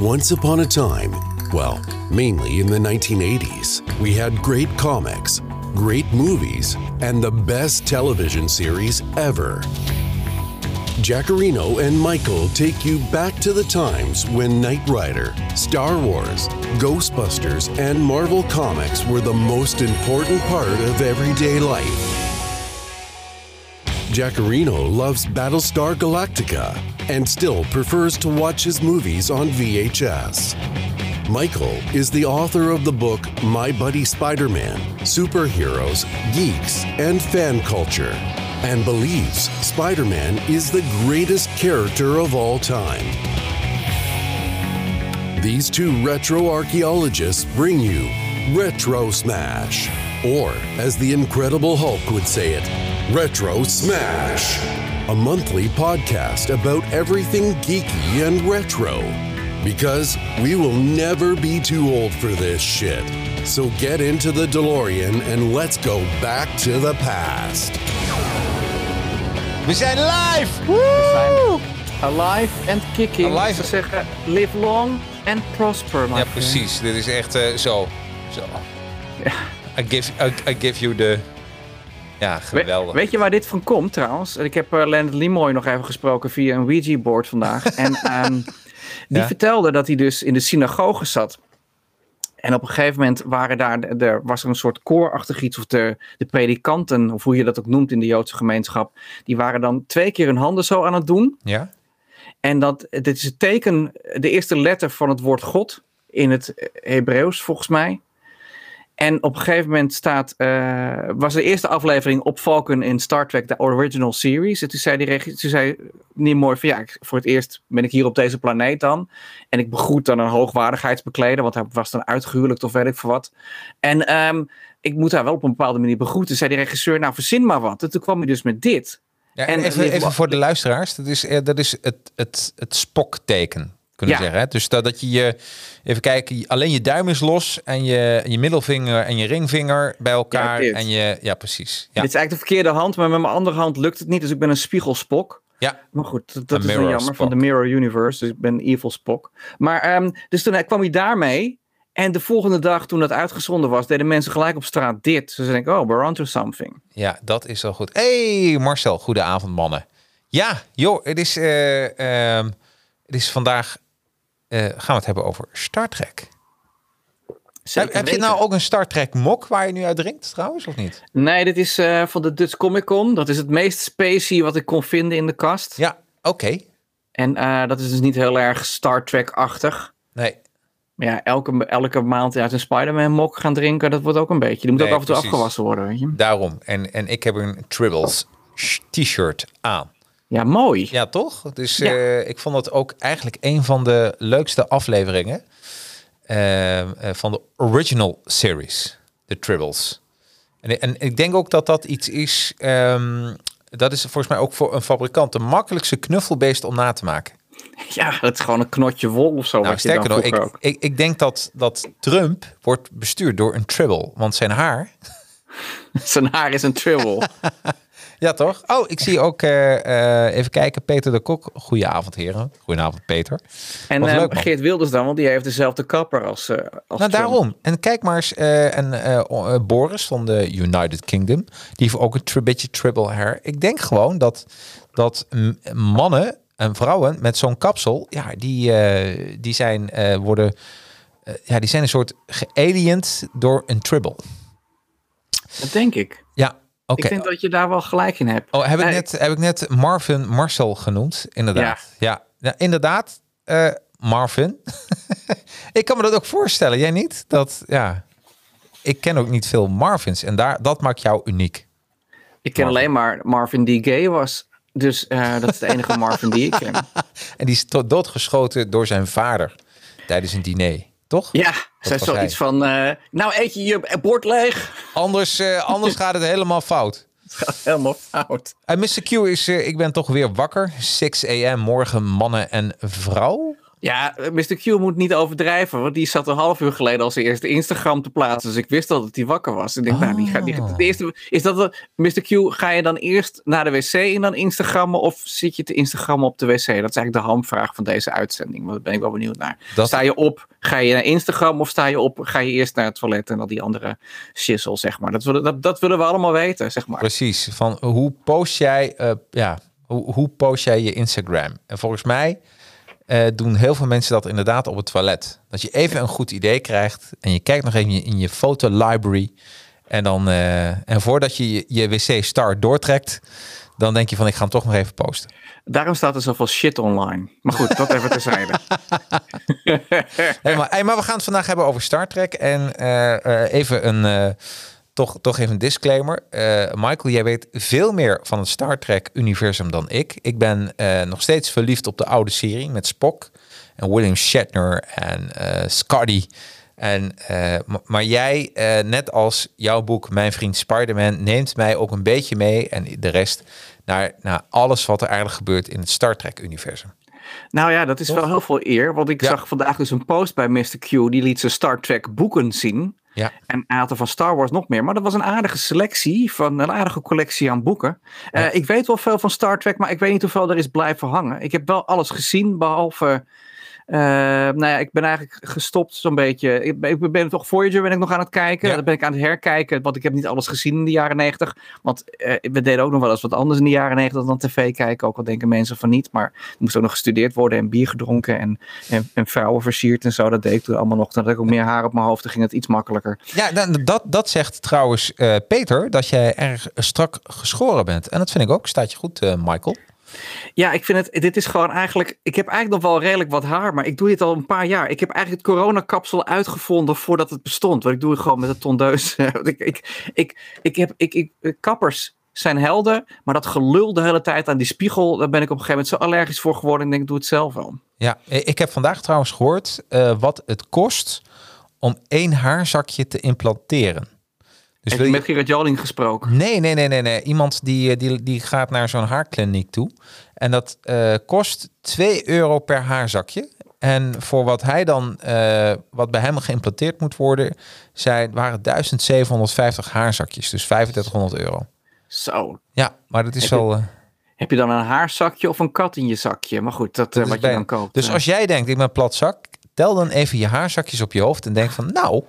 Once upon a time, well, mainly in the 1980s, we had great comics, great movies, and the best television series ever. Jackarino and Michael take you back to the times when Knight Rider, Star Wars, Ghostbusters, and Marvel Comics were the most important part of everyday life. Jackarino loves Battlestar Galactica and still prefers to watch his movies on VHS. Michael is the author of the book My Buddy Spider Man Superheroes, Geeks, and Fan Culture, and believes Spider Man is the greatest character of all time. These two retro archaeologists bring you Retro Smash, or as the Incredible Hulk would say it, Retro Smash, a monthly podcast about everything geeky and retro. Because we will never be too old for this shit. So get into the DeLorean and let's go back to the past. We zijn live! We zijn alive and kicking. Alive. Ze zeggen live long and prosper. my Ja, friend. precies. Dit is echt eh, zo. zo. I, give, I, I give you the... Ja, We- geweldig. weet je waar dit van komt trouwens? Ik heb eh Leonard Nimoy nog even gesproken via een Ouija-board vandaag. en ehm, die Ja? vertelde dat hij dus in de synagoge zat. En op een gegeven moment waren daar, er was er een soort koorachtig iets, of de, de predikanten, of hoe je dat ook noemt in de Joodse gemeenschap, die waren dan twee keer hun handen zo aan het doen. Ja? En dat, dit is het teken, de eerste letter van het woord God in het Hebreeuws volgens mij. En op een gegeven moment staat, eh, was de eerste aflevering op Falcon in Star Trek, de original series. En toen zei die toen zei niet mooi van ja, voor het eerst ben ik hier op deze planeet dan. En ik begroet dan een hoogwaardigheidsbekleder, want hij was dan uitgehuwelijkd of weet ik veel wat. En ehm, ik moet haar wel op een bepaalde manier begroeten. Zei die regisseur, nou verzin maar wat. En toen kwam hij dus met dit. ja En- en even, en- even voor de luisteraars. Dat is, eh, dat is het, het, het spokteken, kunnen Ja. zeggen. Hè? Dus dat, dat je je... Even kijken, alleen je duim is los en je, je middelvinger en je ringvinger bij elkaar. dit. en je, ja, precies. Ja. Dit is eigenlijk de verkeerde hand, maar met mijn andere hand lukt het niet. Dus ik ben een spiegelspok. ja. Maar goed, dat, is wel jammer van de. Mirror Universe. Dus ik ben Evil Spock. Maar ehm, dus toen kwam hij daarmee. En de volgende dag, toen dat uitgezonden was, deden mensen gelijk op straat dit. Dus ze denken, oh, we're onto something. Ja, dat is wel goed. Hey Marcel, goedenavond mannen. Ja, joh, het is, eh, ehm, het is vandaag, eh, gaan we het hebben over Star Trek. Zeker Heb, heb je nou ook een Star Trek mok waar je nu uit drinkt trouwens, of niet? Nee, dit is eh, van de Dutch Comic Con. Dat is het meest spacey wat ik kon vinden in de kast. Ja, oké. En eh, dat is dus niet heel erg Star Trek-achtig. Nee, Maar ja, elke, elke maand uit een Spider-Man mok gaan drinken, dat wordt ook een beetje. Die moet Nee, ook af en toe precies. afgewassen worden, weet je. daarom. En, en ik heb een Tribbles sh- t-shirt aan. Ja, mooi. Ja, toch? Dus Ja. eh, ik vond dat ook eigenlijk een van de leukste afleveringen eh, eh, van de original series, de Tribbles. En, en ik denk ook dat dat iets is, ehm, dat is volgens mij ook voor een fabrikant de makkelijkste knuffelbeest om na te maken. Ja, het is gewoon een knotje wol of zo. Nou, sterker nog, ik, ik, ik denk dat, dat Trump wordt bestuurd door een Tribble, want zijn haar... Zijn haar is een tribble. Ja, toch? Oh, ik zie ook, eh, eh, even kijken, Peter de Kok. Goedenavond, heren. Goedenavond, Peter. En eh, leuk. Geert Wilders dan, want die heeft dezelfde kapper als, als Nou, Trump. daarom. En kijk maar eens, en, Boris van de United Kingdom, die heeft ook een tri- beetje triple hair. Ik denk gewoon dat, dat mannen en vrouwen met zo'n kapsel, ja, die, die zijn, worden, ja, die zijn een soort gealiend door een tribble. Dat denk ik. Ja, Ik denk dat je daar wel gelijk in hebt. Oh, heb ik, Nee, net, heb ik net Marvin Marcel genoemd? Inderdaad. Ja, ja. inderdaad. Eh, Marvin. ik kan me dat ook voorstellen. Jij niet? Dat, ja. Ik ken ook niet veel Marvins. En daar, dat maakt jou uniek. Ik ken alleen maar Marvin die gay was. Dus eh, dat is de enige Marvin die ik ken. En die is doodgeschoten door zijn vader tijdens een diner. Toch? Ja, zij was zoiets van, eh, nou eet je je bord leeg. Anders, eh, anders gaat het helemaal fout. Het gaat helemaal fout. En Mr. Q is, eh, ik ben toch weer wakker. 6 a.m. morgen, mannen en vrouw. Ja, Mr. Q moet niet overdrijven, want die zat een half uur geleden als eerste Instagram te plaatsen. Dus ik wist al dat hij wakker was. Ik denk, nou, die gaat, die, de eerste, is dat de, Mr. Q, ga je dan eerst naar de wc en dan Instagrammen of zit je te Instagrammen op de wc? Dat is eigenlijk de hamvraag van deze uitzending. Maar daar ben ik wel benieuwd naar. Dat- Sta je op, ga je naar Instagram of sta je op, ga je eerst naar het toilet en al die andere shizzle, zeg maar. Dat willen, dat, dat willen we allemaal weten, zeg maar. Precies. Van hoe post jij, eh, ja, hoe, hoe post jij je Instagram? En volgens mij eh, doen heel veel mensen dat inderdaad op het toilet. Dat je even een goed idee krijgt en je kijkt nog even in je, in je foto library. En, dan, eh, en voordat je je, je wc start doortrekt, dan denk je van ik ga hem toch nog even posten. Daarom staat er zoveel shit online. Maar goed, dat even terzijde. Hey, maar, hey, maar we gaan het vandaag hebben over Star Trek. En eh, even een, toch, toch even een disclaimer. Eh, Michael, jij weet veel meer van het Star Trek-universum dan ik. Ik ben eh, nog steeds verliefd op de oude serie met Spock en William Shatner en eh, Scotty. En, ma- maar jij, net als jouw boek Mijn Vriend Spider-Man, neemt mij ook een beetje mee en de rest naar, naar alles wat er eigenlijk gebeurt in het Star Trek-universum. Nou ja, dat is wel heel veel eer. Want ik Ja. zag vandaag dus een post bij Mr. Q. Die liet zijn Star Trek boeken zien. Ja. En hij had er van Star Wars nog meer. Maar dat was een aardige selectie van een aardige collectie aan boeken. Eh, ik weet wel veel van Star Trek, maar ik weet niet hoeveel er is blijven hangen. Ik heb wel alles gezien, behalve. Eh, nou ja, ik ben eigenlijk gestopt zo'n beetje. Ik ben, ik ben toch Voyager ben ik nog aan het kijken. Ja. Dat ben ik aan het herkijken, want ik heb niet alles gezien in de jaren negentig. Want eh, we deden ook nog wel eens wat anders in de jaren negentig dan tv kijken. Ook al denken mensen van niet. Maar er moest ook nog gestudeerd worden en bier gedronken en, en, en vrouwen versierd en zo. Dat deed ik toen allemaal nog. Dan had ik ook meer haar op mijn hoofd. Dan ging het iets makkelijker. Ja, dat, dat zegt trouwens eh, Peter, dat jij erg strak geschoren bent. En dat vind ik ook. Staat je goed, eh, Michael? Ja, ik vind het, dit is gewoon eigenlijk, ik heb eigenlijk nog wel redelijk wat haar, maar ik doe dit al een paar jaar. Ik heb eigenlijk het coronakapsel uitgevonden voordat het bestond, want ik doe het gewoon met een tondeus. Ik, ik, ik, ik heb, ik, ik, kappers zijn helden, maar dat gelul de hele tijd aan die spiegel, daar ben ik op een gegeven moment zo allergisch voor geworden. Ik denk, ik doe het zelf wel. Ja, eh, ik heb vandaag trouwens gehoord eh, wat het kost om één haarzakje te implanteren. Dus je met Gerard Joling gesproken? Nee, nee, nee, nee, nee. Iemand die, eh, die, die gaat naar zo'n haarkliniek toe. En dat eh, kost 2 euro per haarzakje. En voor wat hij dan, eh, wat bij hem geïmplanteerd moet worden, zijn, waren 1750 haarzakjes. Dus 3500 euro. Zo. Ja, maar dat is Heb je- wel. Heb je dan een haarzakje of een kat in je zakje? Maar goed, dat, wat je dan koopt. Dus als jij denkt, ik ben plat zak, tel dan even je haarzakjes op je hoofd en denk van, nou,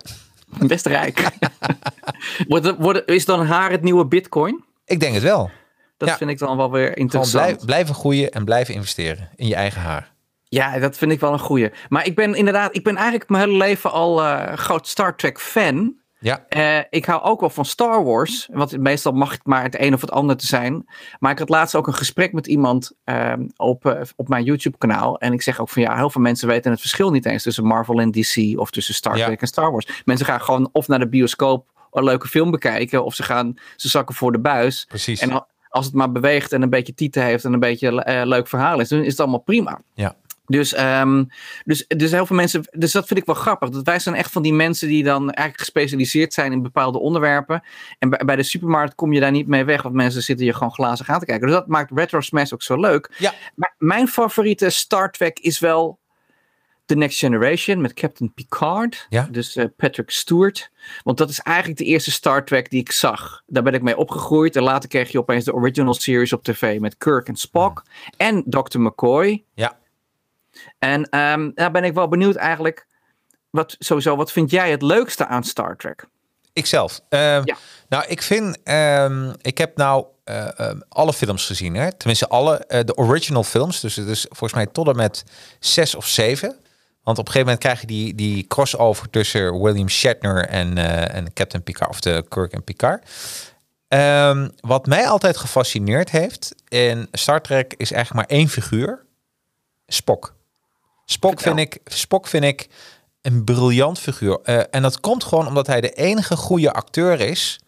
Best rijk. wordt, is dan haar het nieuwe bitcoin? ik denk het wel. Dat Ja. vind ik dan wel weer interessant. blijf, blijven groeien en blijven investeren in je eigen haar. Ja, dat vind ik wel een goeie. Maar ik ben inderdaad, ik ben eigenlijk mijn hele leven al eh, groot Star Trek fan. Ja, Eh, ik hou ook wel van Star Wars. Want meestal mag het maar het een of het ander te zijn. Maar ik had laatst ook een gesprek met iemand ehm, op, eh, op mijn YouTube kanaal. En ik zeg ook van ja, heel veel mensen weten het verschil niet eens tussen Marvel en DC. Of tussen Star Ja. Trek en Star Wars. Mensen gaan gewoon of naar de bioscoop een leuke film bekijken. Of ze gaan ze zakken voor de buis. precies. En al- als het maar beweegt en een beetje tieten heeft en een beetje eh, leuk verhaal is, dan is het allemaal prima. Ja. Dus, ehm, dus, dus heel veel mensen, dus dat vind ik wel grappig. Dat wij zijn echt van die mensen die dan eigenlijk gespecialiseerd zijn in bepaalde onderwerpen. En bij, bij de supermarkt kom je daar niet mee weg, want mensen zitten je gewoon glazig aan te kijken. Dus dat maakt Retro Smash ook zo leuk. Ja. Maar mijn favoriete Star Trek is wel The Next Generation met Captain Picard. Ja. Dus eh, Patrick Stewart. Want dat is eigenlijk de eerste Star Trek die ik zag. Daar ben ik mee opgegroeid. En later kreeg je opeens de original series op tv met Kirk en Spock. En Dr. McCoy. Ja. En ehm daar ben ik wel benieuwd eigenlijk. Wat, sowieso, wat vind jij het leukste aan Star Trek? Ikzelf. Ehm, Ja. Nou, ik vind, ehm, ik heb nou eh, ehm, alle films gezien, hè? tenminste alle, eh, de original films. Dus het is volgens mij tot en met zes of zeven. Want op een gegeven moment krijg je die, die crossover tussen William Shatner en, eh, en Captain Picard, of de Kirk en Picard. Ehm, wat mij altijd gefascineerd heeft in Star Trek is eigenlijk maar één figuur: Spock. Spock Vertel. vind, ik, Spock vind ik een briljant figuur. Eh, en dat komt gewoon omdat hij de enige goede acteur is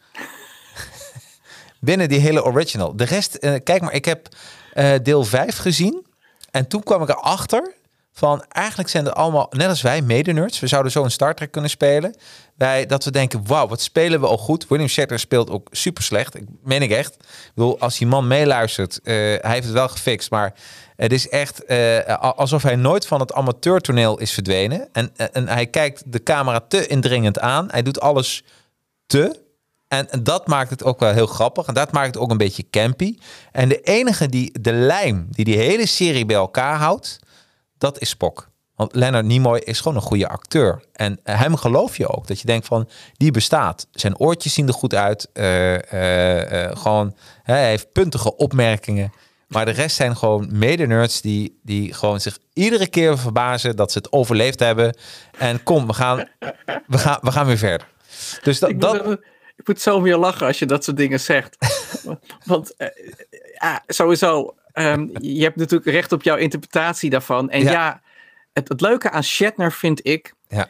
binnen die hele original. De rest, eh, kijk maar, ik heb eh, deel 5 gezien. En toen kwam ik erachter van eigenlijk zijn het allemaal, net als wij, mede-nerds. We zouden zo een Star Trek kunnen spelen. Wij, dat we denken, wauw, wat spelen we al goed. William Shatner speelt ook super slecht. Ik meen ik echt. Ik bedoel, als die man meeluistert, uh, hij heeft het wel gefixt, maar het is echt uh, alsof hij nooit van het amateurtoneel is verdwenen. En, en hij kijkt de camera te indringend aan. Hij doet alles te. En, dat maakt het ook wel heel grappig. En dat maakt het ook een beetje campy. En de enige die de lijm die die hele serie bij elkaar houdt, dat is Spock. Want Leonard Nimoy is gewoon een goede acteur. En uh, hem geloof je ook. Dat je denkt van, die bestaat. Zijn oortjes zien er goed uit. Gewoon, hij heeft puntige opmerkingen. Maar de rest zijn gewoon mede-nerds die, die gewoon zich iedere keer verbazen dat ze het overleefd hebben. En kom, we gaan, we gaan, we gaan weer verder. Dus dat, ik, dat... Moet, ik moet zo meer lachen als je dat soort dingen zegt. Want ja, sowieso, um, je hebt natuurlijk recht op jouw interpretatie daarvan. En ja, ja het, het, leuke aan Shatner vind ik, ja.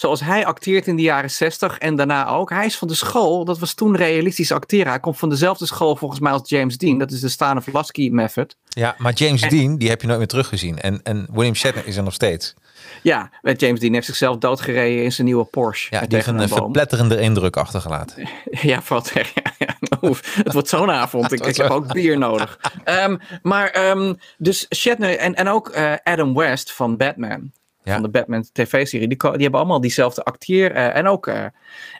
Zoals hij acteert in de jaren 60 en daarna ook. Hij is van de school, dat was toen realistisch acteren. Hij komt van dezelfde school volgens mij als James Dean. Dat is de Stanislavski method. Ja, maar James en, Dean, die heb je nooit meer teruggezien. En, en William Shatner is er nog steeds. Ja, James Dean heeft zichzelf doodgereden in zijn nieuwe Porsche. Ja, die heeft een, een verpletterende indruk achtergelaten. Ja, wat ja, ja, Het wordt zo'n avond. ik, ik heb ook bier nodig. Um, maar um, dus Shatner en, en ook uh, Adam West van Batman. Ja. Van de Batman tv-serie. Die, die hebben allemaal diezelfde acteer. Uh, en ook, uh,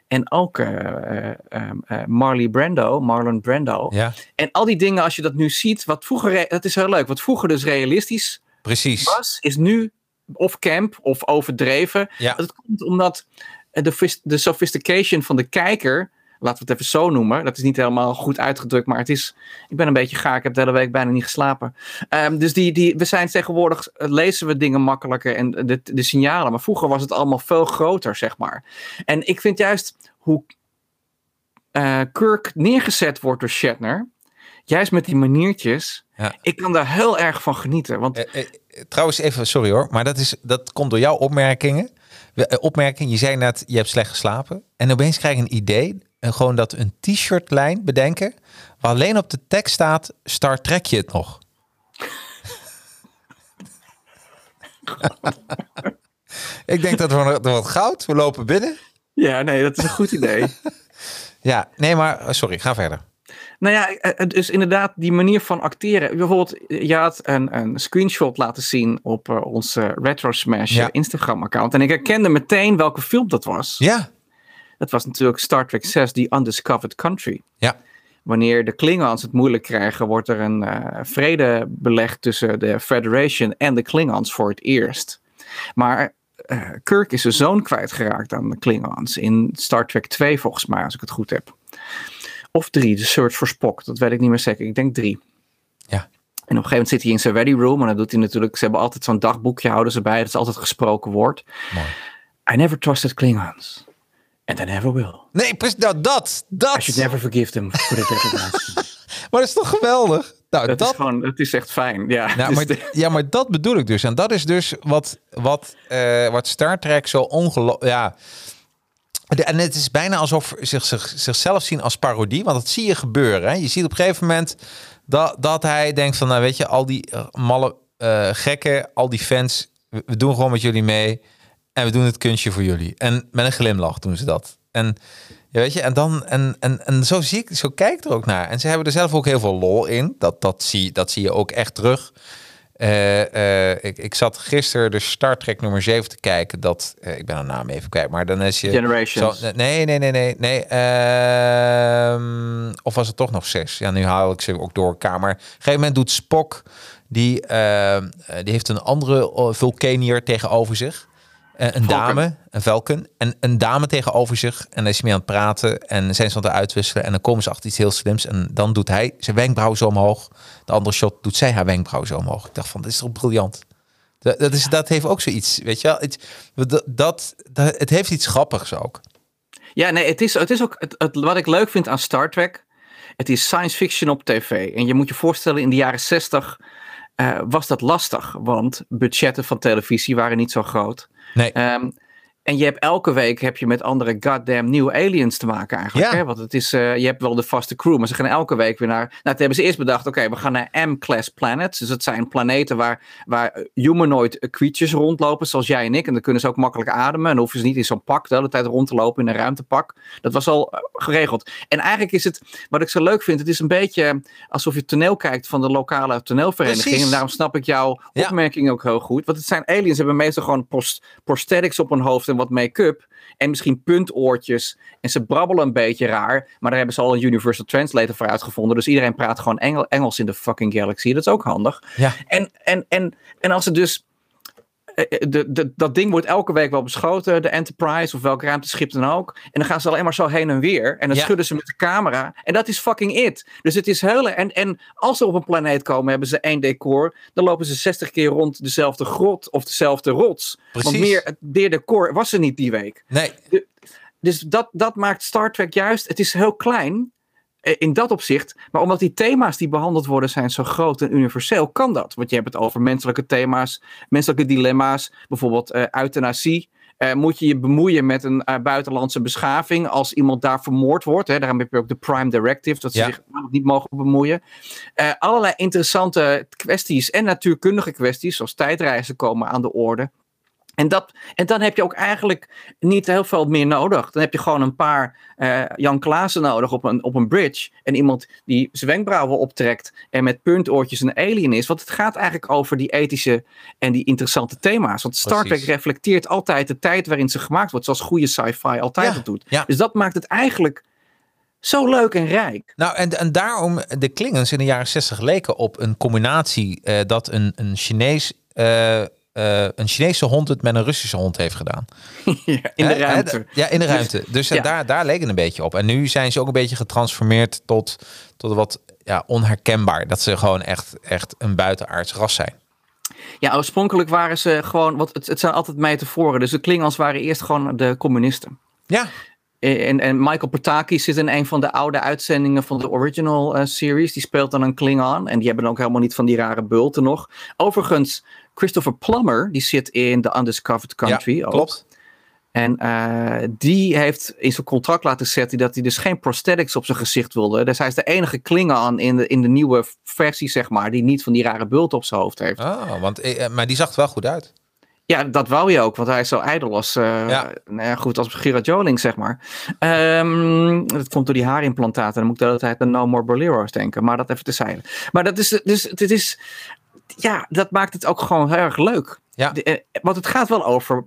en ook um, Marley Brando, Marlon Brando. Ja. En al die dingen, als je dat nu ziet. Wat vroeger, dat is heel leuk. Wat vroeger dus realistisch Precies. was, is nu of camp of overdreven. Ja. Dat komt omdat de, de sophistication van de kijker, laten we het even zo noemen, dat is niet helemaal goed uitgedrukt, maar het is, ik ben een beetje gaar, ik heb de hele week bijna niet geslapen. Um, dus die, die, we zijn tegenwoordig, lezen we dingen makkelijker en de, de signalen, maar vroeger was het allemaal veel groter, zeg maar. En ik vind juist hoe uh, Kirk neergezet wordt door Shatner, juist met die maniertjes, ja. ik kan daar heel erg van genieten. Want eh, eh, trouwens, even sorry hoor, maar dat, is, dat komt door jouw opmerkingen. Opmerking, je zei net, je hebt slecht geslapen. En opeens krijg ik een idee, gewoon dat een t-shirt lijn bedenken, waar alleen op de tekst staat, Star Trek je het nog. ik denk dat we wat goud, we lopen binnen. Ja, nee, dat is een goed idee. ja, nee, maar sorry, ga verder. Nou ja, het is inderdaad die manier van acteren. Bijvoorbeeld, je had een, een screenshot laten zien op onze Retro Smash Ja. Instagram-account. En ik herkende meteen welke film dat was. Ja, Dat was natuurlijk Star Trek 6, The Undiscovered Country. ja, Wanneer de Klingons het moeilijk krijgen, wordt er een eh, vrede belegd tussen de Federation en de Klingons voor het eerst. Maar eh, Kirk is zijn zoon kwijtgeraakt aan de Klingons in Star Trek 2 volgens mij, als ik het goed heb. Of 3, The Search for Spock, dat weet ik niet meer zeker. Ik denk 3. ja. En op een gegeven moment zit hij in zijn ready room. En dan doet hij natuurlijk. Ze hebben altijd zo'n dagboekje, houden ze bij. Dat is altijd gesproken woord. Mooi. I never trusted Klingons. And I never will. Nee, precies, nou dat, I dat. should never forgive them for the death of us. Maar dat is toch geweldig? Nou, Dat, dat, is gewoon, het is echt fijn. Ja, Nou, Dus maar, de- ja, maar dat bedoel ik dus. En dat is dus wat, wat, eh, wat Star Trek zo ongelooflijk... Ja. De- En het is bijna alsof ze zich, zich, zichzelf zien als parodie. Want dat zie je gebeuren. Hè? Je ziet op een gegeven moment dat, dat hij denkt van... Nou weet je, al die eh, malle eh, gekken, al die fans... We, we doen gewoon met jullie mee. En we doen het kunstje voor jullie. En met een glimlach doen ze dat. En ja, weet je, en dan en, en, en zo zie ik, zo kijk ik er ook naar. En ze hebben er zelf ook heel veel lol in. Dat, dat, zie, dat zie je ook echt terug. Eh, eh, ik, ik zat gisteren de Star Trek nummer 7 te kijken. Dat, eh, ik ben een naam even kwijt, maar dan is je... Generations. Zo, nee, nee, nee, nee. nee ehm, of was het toch nog 6? Ja, nu haal ik ze ook door elkaar. Maar op een gegeven moment doet Spock... Die, ehm, eh, die heeft een andere vulkanier tegenover zich. Eh, een dame, een Velken. En een dame tegenover zich. En dan is mee aan het praten. En zijn ze aan het uitwisselen. En dan komen ze achter iets heel slims. En dan doet hij zijn wenkbrauw zo omhoog. De andere shot doet zij haar wenkbrauw zo omhoog. Ik dacht van, dit is toch briljant. Dat, dat, is, dat heeft ook zoiets, weet je wel. Het, dat, dat, het heeft iets grappigs ook. Ja, nee, het is, het is ook het, het- wat ik leuk vind aan Star Trek. Het is science fiction op tv. En je moet je voorstellen, in de jaren 60 eh, was dat lastig. Want budgetten van televisie waren niet zo groot. Nee, Ehm, En je hebt elke week heb je met andere goddamn nieuwe aliens te maken eigenlijk. Ja. Hè? Want het is, eh, je hebt wel de vaste crew, maar ze gaan elke week weer naar... Nou, toen hebben ze eerst bedacht, oké, we gaan naar M-class planets. Dus dat zijn planeten waar, waar humanoid creatures rondlopen, zoals jij en ik. En dan kunnen ze ook makkelijk ademen. En hoeven ze niet in zo'n pak de hele tijd rond te lopen, in een ruimtepak. Dat was al eh, geregeld. En eigenlijk is het, wat ik zo leuk vind, het is een beetje alsof je toneel kijkt van de lokale toneelvereniging. Precies. En daarom snap ik jouw Ja. opmerking ook heel goed. Want het zijn aliens, hebben meestal gewoon pros- prosthetics op hun hoofd en wat make-up. En misschien puntoortjes. En ze brabbelen een beetje raar. Maar daar hebben ze al een Universal Translator voor uitgevonden. Dus iedereen praat gewoon Engel- Engels in de fucking Galaxy. Dat is ook handig. Ja. En, en, en, en als het dus. Eh, eh, De, de, dat ding wordt elke week wel beschoten, de Enterprise of welk ruimteschip dan ook. En dan gaan ze alleen maar zo heen en weer. En dan Ja. schudden ze met de camera. En dat is fucking it. Dus het is hele. En, en als ze op een planeet komen, hebben ze één decor. Dan lopen ze 60 keer rond dezelfde grot of dezelfde rots. Want Precies. meer, meer decor was er niet die week. Nee, Dus dat, dat maakt Star Trek juist. Het is heel klein in dat opzicht. Maar omdat die thema's die behandeld worden zijn zo groot en universeel, kan dat. Want je hebt het over menselijke thema's, menselijke dilemma's. Bijvoorbeeld eh euthanasie. Eh, moet je je bemoeien met een eh, buitenlandse beschaving als iemand daar vermoord wordt? Hè? Daarom heb je ook de Prime Directive, dat ze Ja. zich niet mogen bemoeien. Eh, allerlei interessante kwesties en natuurkundige kwesties, zoals tijdreizen, komen aan de orde. En, dat, en dan heb je ook eigenlijk niet heel veel meer nodig. Dan heb je gewoon een paar eh, Jan Klaassen nodig op een, op een bridge. En iemand die zijn wenkbrauwen optrekt en met puntoortjes een alien is. Want het gaat eigenlijk over die ethische en die interessante thema's. Want Star Trek reflecteert altijd de tijd waarin ze gemaakt wordt. Zoals goede sci-fi altijd Ja, het doet. ja. Dus dat maakt het eigenlijk zo leuk en rijk. Nou, en, en daarom de Klingons in de jaren 60 leken op een combinatie eh, dat een, een Chinees. eh, eh, een Chinese hond het met een Russische hond heeft gedaan. Ja, in de ruimte. Ja, in de ruimte. Dus ja. daar, daar leek het een beetje op. En nu zijn ze ook een beetje getransformeerd tot, tot wat ja, onherkenbaar. Dat ze gewoon echt, echt een buitenaards ras zijn. Ja, oorspronkelijk waren ze gewoon, want het, het zijn altijd metaforen. Dus de Klingons waren eerst gewoon de communisten. Ja, En, en Michael Pataki zit in een van de oude uitzendingen van de original eh, series. Die speelt dan een Klingon. En die hebben ook helemaal niet van die rare bulten nog. Overigens, Christopher Plummer, die zit in The Undiscovered Country. ja klopt. En eh, die heeft in zijn contract laten zetten dat hij dus geen prosthetics op zijn gezicht wilde. Dus hij is de enige Klingon in de, in de nieuwe versie, zeg maar, die niet van die rare bulten op zijn hoofd heeft. Oh, want, eh, maar die zag er wel goed uit. Ja, dat wou je ook, want hij is zo ijdel als, eh, Ja. nou ja, goed, als Gerard Joling, zeg maar. Ehm, dat komt door die haarimplantaten. Dan moet ik de hele tijd aan No More Bolero's denken, maar dat even terzijde. Maar dat is, dus, dit is, ja, dat maakt het ook gewoon heel erg leuk. Ja. De- eh, want het gaat wel over,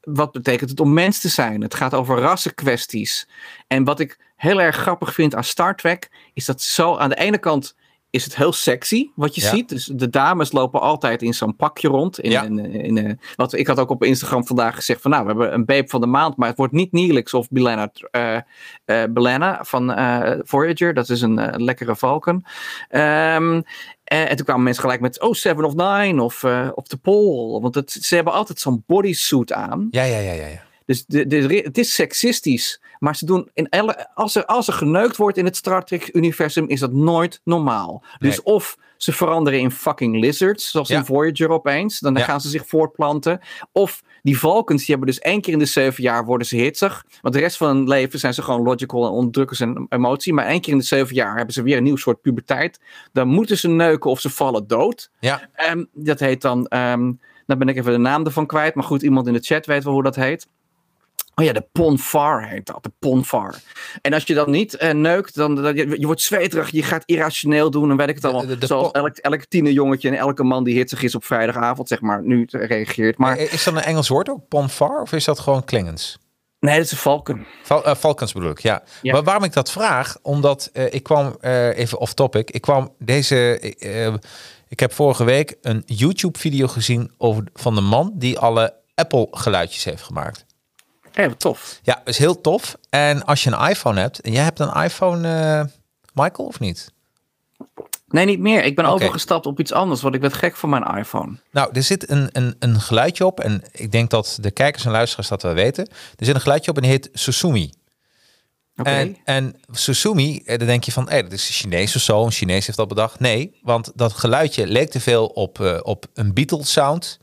wat betekent het om mens te zijn? Het gaat over rassenkwesties. En wat ik heel erg grappig vind aan Star Trek, is dat zo aan de ene kant is het heel sexy wat je Ja. ziet. Dus de dames lopen altijd in zo'n pakje rond. In, Ja. in, in, in, wat, ik had ook op Instagram vandaag gezegd van nou, we hebben een babe van de maand, maar het wordt niet Neelix of Belana, eh eh, Belana van eh, Voyager. Dat is een eh, lekkere Falcon. Ehm, eh, en toen kwamen mensen gelijk met, oh, Seven of Nine of, eh of The Pole. Want het, ze hebben altijd zo'n bodysuit aan. Ja, ja, ja, ja. ja. Dus de, de, het is seksistisch. Maar ze doen in elle, als, er, als er geneukt wordt in het Star Trek-universum, is dat nooit normaal. Dus of ze veranderen in fucking lizards, zoals Ja. in Voyager opeens. Dan Ja. gaan ze zich voortplanten. Of die Vulcans, die hebben dus één keer in de zeven jaar worden ze hitsig. Want de rest van hun leven zijn ze gewoon logical en onderdrukken zijn emotie. Maar één keer in de zeven jaar hebben ze weer een nieuw soort puberteit. Dan moeten ze neuken of ze vallen dood. ja. Ehm, dat heet dan, ehm dan ben ik even de naam ervan kwijt. Maar goed, iemand in de chat weet wel hoe dat heet. Oh ja, de Ponfar heet dat, de Ponfar. En als je dan niet eh, neukt, dan, dan je, je wordt zweterig, je gaat irrationeel doen en weet ik het allemaal. de- de Zoals elk, elk tienerjongetje en elke man die hitsig is op vrijdagavond, zeg maar, nu reageert. Maar Eh, Is dat een Engels woord ook? Ponfar? Of is dat gewoon Klingons? nee, dat is een valken. Val, eh, Falcons bedoel ik, ja. Ja. Maar waarom ik dat vraag? Omdat eh, ik kwam, eh, even off topic, ik kwam deze, eh, ik heb vorige week een YouTube video gezien over, van de man die alle Apple geluidjes heeft gemaakt. Wat tof. Ja, is heel tof. En als je een iPhone hebt, en jij hebt een iPhone, eh, Michael, of niet? Nee, niet meer. Ik ben overgestapt op iets anders, want ik werd gek van mijn iPhone. Nou, er zit een, een, een geluidje op. En ik denk dat de kijkers en luisteraars dat wel weten. Er zit een geluidje op en die heet Susumi. Oké. En, en Susumi, eh, dan denk je van, hé, dat is een Chinees of zo. Een Chinees heeft dat bedacht. Nee, want dat geluidje leek te veel op, eh, op een Beatles sound.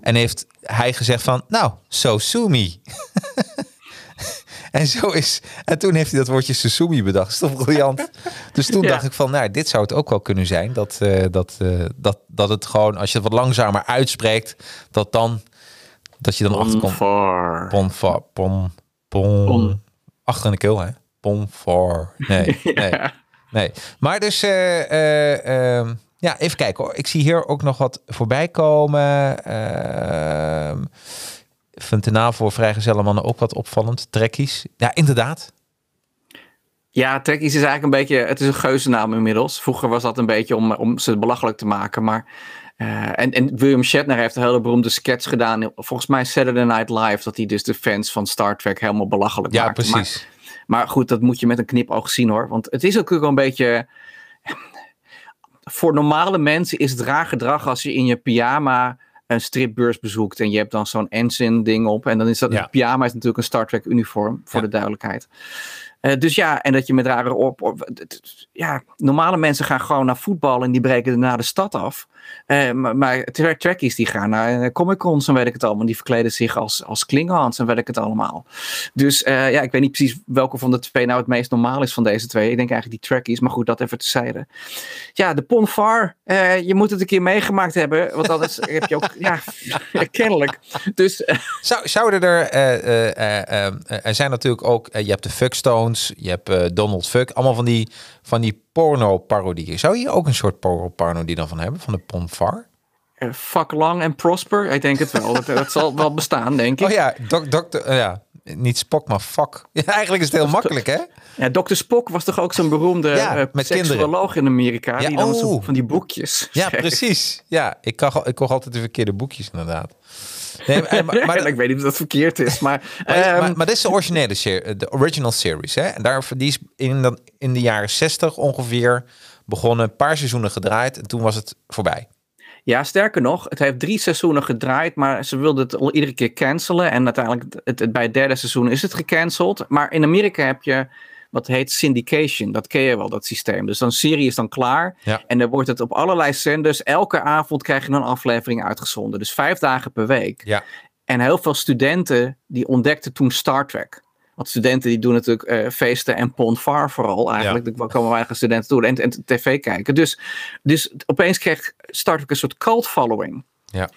En heeft hij gezegd van, nou, so sue me. en zo is, en toen heeft hij dat woordje susumi bedacht. Dat is toch briljant? Dus toen Ja. dacht ik van, nou, dit zou het ook wel kunnen zijn. Dat, eh, dat, eh, dat, dat het gewoon, als je het wat langzamer uitspreekt, dat dan, dat je dan achterkomt. Bonfar. Bon, bon, Bon. achter in de keel, hè? Bonfar. Nee, nee, nee. Maar dus, eh, ehm, ja, even kijken hoor. Ik zie hier ook nog wat voorbij komen. Ehm vind de naam voor vrijgezelle mannen ook wat opvallend. Trekkies. Ja, inderdaad. Ja, Trekkies is eigenlijk een beetje, het is een geuzennaam inmiddels. Vroeger was dat een beetje om, om ze belachelijk te maken, maar... eh, en, en William Shatner heeft een hele beroemde sketch gedaan. Volgens mij Saturday Night Live. Dat hij dus de fans van Star Trek helemaal belachelijk Ja, maakte. precies. Maar, maar goed, dat moet je met een knipoog zien hoor. Want het is ook wel een beetje... Voor normale mensen is het raar gedrag als je in je pyjama een stripbeurs bezoekt. En je hebt dan zo'n ensign ding op. En dan is dat, Ja. een pyjama is natuurlijk een Star Trek uniform. Voor Ja. de duidelijkheid. Eh, dus ja, en dat je met rare op, Ja, normale mensen gaan gewoon naar voetbal en die breken daarna de stad af. Eh, maar, maar tra- trekkies die gaan naar eh, Comic Cons en weet ik het allemaal. Die verkleden zich als, als Klingons en weet ik het allemaal. Dus ja, ik weet niet precies welke van de twee nou het meest normaal is van deze twee. Ik denk eigenlijk die trekkies, maar goed, dat even tezijde. Ja, de Ponfar, je moet het een keer meegemaakt hebben. Want anders heb je ook, ja, kennelijk. Dus Zou, zouden er, er zijn natuurlijk ook, je hebt de Je hebt eh, Donald Fuck, allemaal van die, van die porno-parodieën. Zou je ook een soort porno-parodie dan van hebben, van de Ponfar? eh, fuck long en prosper, ik denk het wel. Dat, dat zal wel bestaan, denk ik. Oh ja, dok, dokter, eh, ja, niet Spock, maar fuck. Ja, eigenlijk is het heel makkelijk, hè? Ja, Dr. Spock was toch ook zo'n beroemde Ja, eh, met seksuoloog in Amerika. Ja, die dan oh. zo van die boekjes Ja, schreef. precies. Ja, ik, kan, ik kocht altijd de verkeerde boekjes, inderdaad. Nee, maar, maar, maar, Ja, ik weet niet of dat verkeerd is, maar... Maar, ehm, maar, maar dit is de originele serie, de original series. Hè? En daar, die is in, dan, in de jaren 60 ongeveer begonnen, een paar seizoenen gedraaid en toen was het voorbij. Ja, sterker nog, het heeft drie seizoenen gedraaid, maar ze wilden het al iedere keer cancelen. En uiteindelijk, het, het- bij het derde seizoen is het gecanceld. Maar in Amerika heb je wat heet syndication. Dat ken je wel, dat systeem. Dus dan serie is dan klaar. Ja. En dan wordt het op allerlei zenders. Elke avond krijg je een aflevering uitgezonden. Dus vijf dagen per week. Ja, En heel veel studenten die ontdekten toen Star Trek. Want studenten die doen natuurlijk eh, feesten en Ponfar vooral eigenlijk. Er komen weinig studenten toe en, en tv kijken. Dus, dus opeens kreeg Star Trek een soort cult following. ja.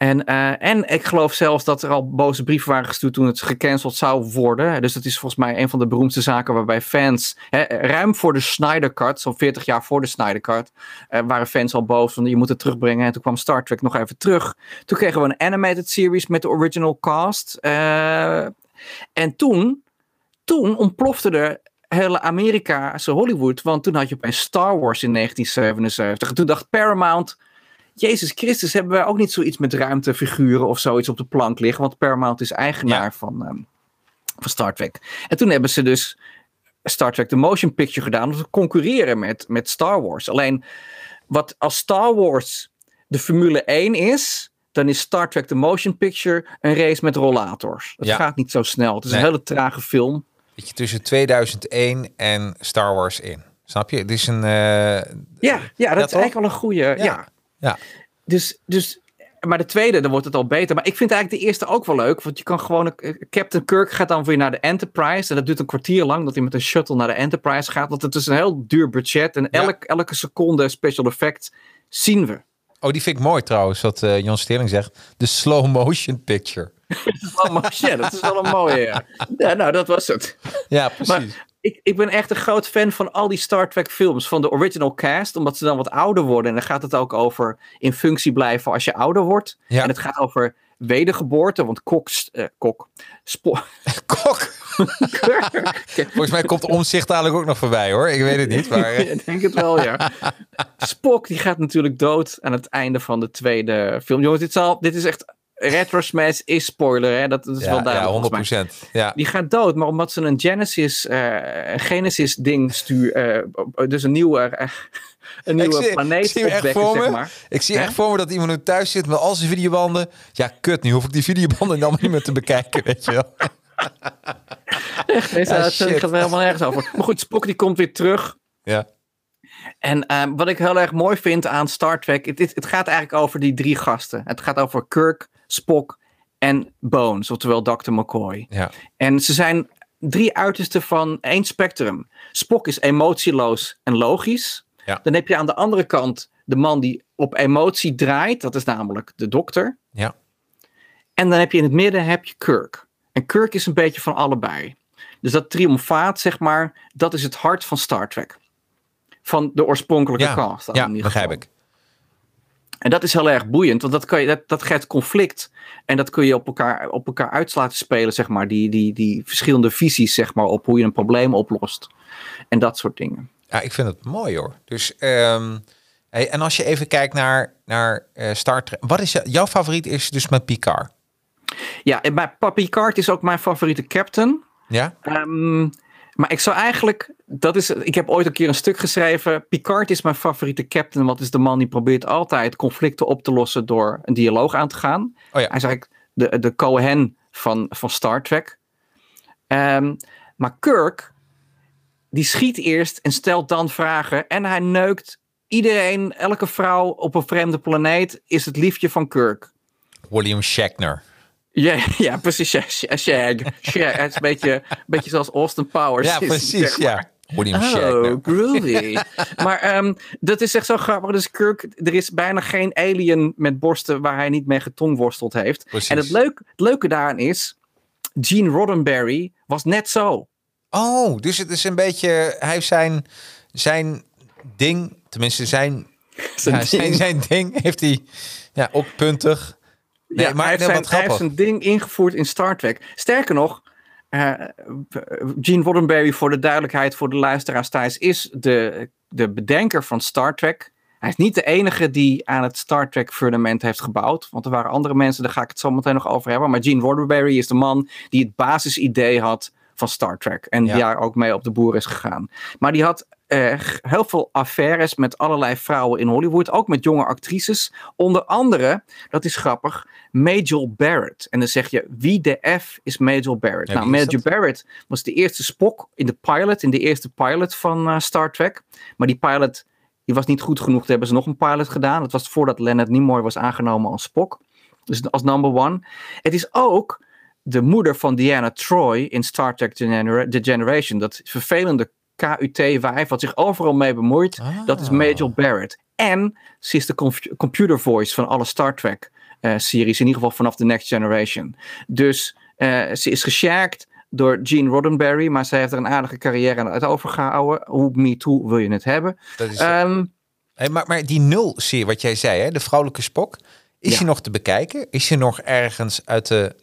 En, eh, en ik geloof zelfs dat er al boze brieven waren gestuurd toen het gecanceld zou worden. Dus dat is volgens mij een van de beroemdste zaken waarbij fans, hè, ruim voor de Snyder Cut, zo'n 40 jaar voor de Snyder Cut, eh, waren fans al boos van je moet het terugbrengen. En toen kwam Star Trek nog even terug. Toen kregen we een animated series met de original cast. Eh, en toen, toen ontplofte de hele Amerikaanse Hollywood, want toen had je opeens Star Wars in 1977. En toen dacht Paramount, Jezus Christus, hebben wij ook niet zoiets met ruimtefiguren of zoiets op de plank liggen? Want Paramount is eigenaar Ja. van, ehm, van Star Trek. En toen hebben ze dus Star Trek The Motion Picture gedaan om te concurreren met, met Star Wars. Alleen, wat als Star Wars de Formule 1 is, dan is Star Trek The Motion Picture een race met rollators. Het Ja. gaat niet zo snel. Het is Nee. een hele trage film. Weet je, tussen 2001 en Star Wars in. Snap je? Het is een... eh, Ja, ja dat is eigenlijk wel een goede. Ja. Ja. Ja. Dus, dus, maar de tweede, dan wordt het al beter. Maar ik vind eigenlijk de eerste ook wel leuk. Want je kan gewoon. eh, Captain Kirk gaat dan weer naar de Enterprise. En dat duurt een kwartier lang dat hij met een shuttle naar de Enterprise gaat. Want het is een heel duur budget. En Ja. elk, elke seconde special effect zien we. Oh, die vind ik mooi trouwens, wat eh Jon Sterling zegt. De slow motion picture. Oh, ja, dat is wel een mooie. Ja, ja nou, dat was het. Ja, precies. Maar ik, ik ben echt een groot fan van al die Star Trek films. Van de original cast. Omdat ze dan wat ouder worden. En dan gaat het ook over in functie blijven als je ouder wordt. Ja. En het gaat over wedergeboorte. Want kok... eh, kok Kok. Volgens mij komt omzicht dadelijk ook nog voorbij hoor. Ik weet het niet, maar... eh, Ik denk het wel, ja. Spock die gaat natuurlijk dood aan het einde van de tweede film. Jongens, dit, zal, dit is echt... Retro Smash is spoiler, hè? Dat, dat is wel ja, duidelijk. ja, volgens mij. 100%. Ja. Die gaat dood, maar omdat ze een Genesis, een Genesis ding stuur, eh, dus een nieuwe, eh, een nieuwe ik zie, planeet ik zie echt voor me. zeg maar. Ik zie echt voor me dat iemand nu thuis zit met al zijn videobanden. Ja, kut, nu hoef ik die videobanden dan niet meer te bekijken, weet je wel. Ah, uitzending shit. gaat wel helemaal nergens over. Maar goed, Spock die komt weer terug. Ja. En ehm, wat ik heel erg mooi vind aan Star Trek, het, het, het gaat eigenlijk over die drie gasten. Het gaat over Kirk, Spock en Bones, oftewel Dr. McCoy. Ja. En ze zijn drie uitersten van één spectrum. Spock is emotieloos en logisch. Ja. Dan heb je aan de andere kant de man die op emotie draait. Dat is namelijk de dokter. Ja. En dan heb je in het midden heb je Kirk. En Kirk is een beetje van allebei. Dus dat triomfaat, zeg maar, dat is het hart van Star Trek. Van de oorspronkelijke Ja, cast. ja begrijp ik. En dat is heel erg boeiend, want dat, kan je, dat, dat geeft conflict. En dat kun je op elkaar, op elkaar uit laten spelen, zeg maar. Die, die, die verschillende visies, zeg maar, op hoe je een probleem oplost. En dat soort dingen. Ja, ik vind het mooi hoor. Dus, ehm, hey, en als je even kijkt naar, naar eh, Star Trek. Wat is jouw favoriet is dus met Picard? Ja, en bij Papi Card is ook mijn favoriete captain. Ja? Ehm, maar ik zou eigenlijk, dat is, ik heb ooit een keer een stuk geschreven. Picard is mijn favoriete captain, want is de man die probeert altijd conflicten op te lossen door een dialoog aan te gaan. Oh ja. Hij is eigenlijk de, de Cohen van, van Star Trek. Ehm, maar Kirk, die schiet eerst en stelt dan vragen. En hij neukt iedereen, elke vrouw op een vreemde planeet, is het liefje van Kirk. William Shatner. Ja, ja precies. Shag. Shag. Shag. Het is een beetje, een beetje zoals Austin Powers. Ja, precies. zeg maar. Ja. William Oh, Shatner. groovy. maar ehm, dat is echt zo grappig. Dus Kirk, er is bijna geen alien met borsten waar hij niet mee getongworsteld heeft. Precies. En het, leuk, het leuke daaraan is, Gene Roddenberry was net zo. Oh, dus het is een beetje. Hij heeft zijn, zijn ding, tenminste zijn, Zijn ja, zijn, ding. zijn ding, heeft hij ja, ook puntig. Nee, ja, maar hij, heeft zijn, wat hij heeft grappig. zijn ding ingevoerd in Star Trek. Sterker nog, eh, Gene Roddenberry, voor de duidelijkheid voor de luisteraars thuis, is de, de bedenker van Star Trek. Hij is niet de enige die aan het Star Trek fundament heeft gebouwd. Want er waren andere mensen, daar ga ik het zo meteen nog over hebben. Maar Gene Roddenberry is de man die het basisidee had van Star Trek. En Ja. die daar ook mee op de boer is gegaan. Maar die had eh, heel veel affaires met allerlei vrouwen in Hollywood. Ook met jonge actrices. Onder andere, dat is grappig, Majel Barrett. En dan zeg je, wie de F is Majel Barrett? Ja, nou, Majel? Barrett was de eerste Spock in de pilot, in de eerste pilot van eh, Star Trek. Maar die pilot die was niet goed genoeg. Toen hebben ze nog een pilot gedaan. Dat was voordat Leonard Nimoy was aangenomen als Spock. Dus als number one. Het is ook de moeder van Diana Troy in Star Trek The Generation. Dat vervelende KUT-wijf wat zich overal mee bemoeit. Ah. Dat is Majel Barrett. En ze is de computer voice van alle Star Trek eh, series. In ieder geval vanaf The Next Generation. Dus eh, ze is geshagged door Gene Roddenberry. Maar ze heeft er een aardige carrière aan uit overgehouden. Hoe me too wil je het hebben? Dat is, Ehm, Hey, maar, maar die nul-serie, wat jij zei, hè, de vrouwelijke Spok, is Ja. die nog te bekijken? Is die nog ergens uit de...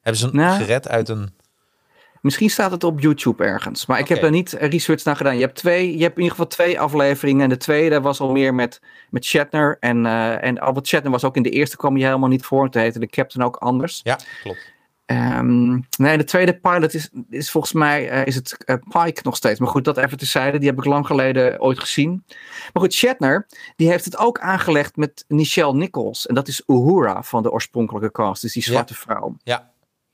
Hebben ze hem Nou, gered uit een... Misschien staat het op YouTube ergens. Maar ik heb er niet research naar gedaan. Je hebt, twee, je hebt in ieder geval twee afleveringen. En de tweede was al meer met, met Shatner. En, eh en Albert Shatner was ook in de eerste kwam je helemaal niet voor. Toen heette de captain ook anders. Ja, klopt. Ehm, nee, de tweede pilot is, is volgens mij eh, is het eh, Pike nog steeds. Maar goed, dat even terzijde. Die heb ik lang geleden ooit gezien. Maar goed, Shatner, die heeft het ook aangelegd met Nichelle Nichols. En dat is Uhura van de oorspronkelijke cast. Dus die Ja. zwarte vrouw. Ja,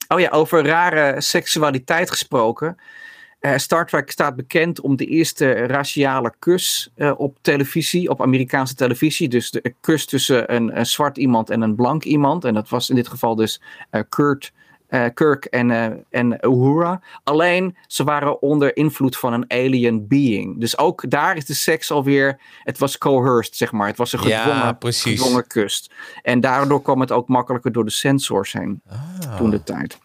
Oh ja, over rare seksualiteit gesproken. Eh, Star Trek staat bekend om de eerste raciale kus eh, op televisie, op Amerikaanse televisie. Dus de kus tussen een, zwart iemand en een blank iemand. En dat was in dit geval dus eh, Kurt, Kirk en, eh en Uhura. Alleen ze waren onder invloed van een alien being. Dus ook daar is de seks alweer. Het was coerced, zeg maar. Het was een gedwongen, precies. gedwongen kus. En daardoor kwam het ook makkelijker door de sensors heen Ah. toen de tijd.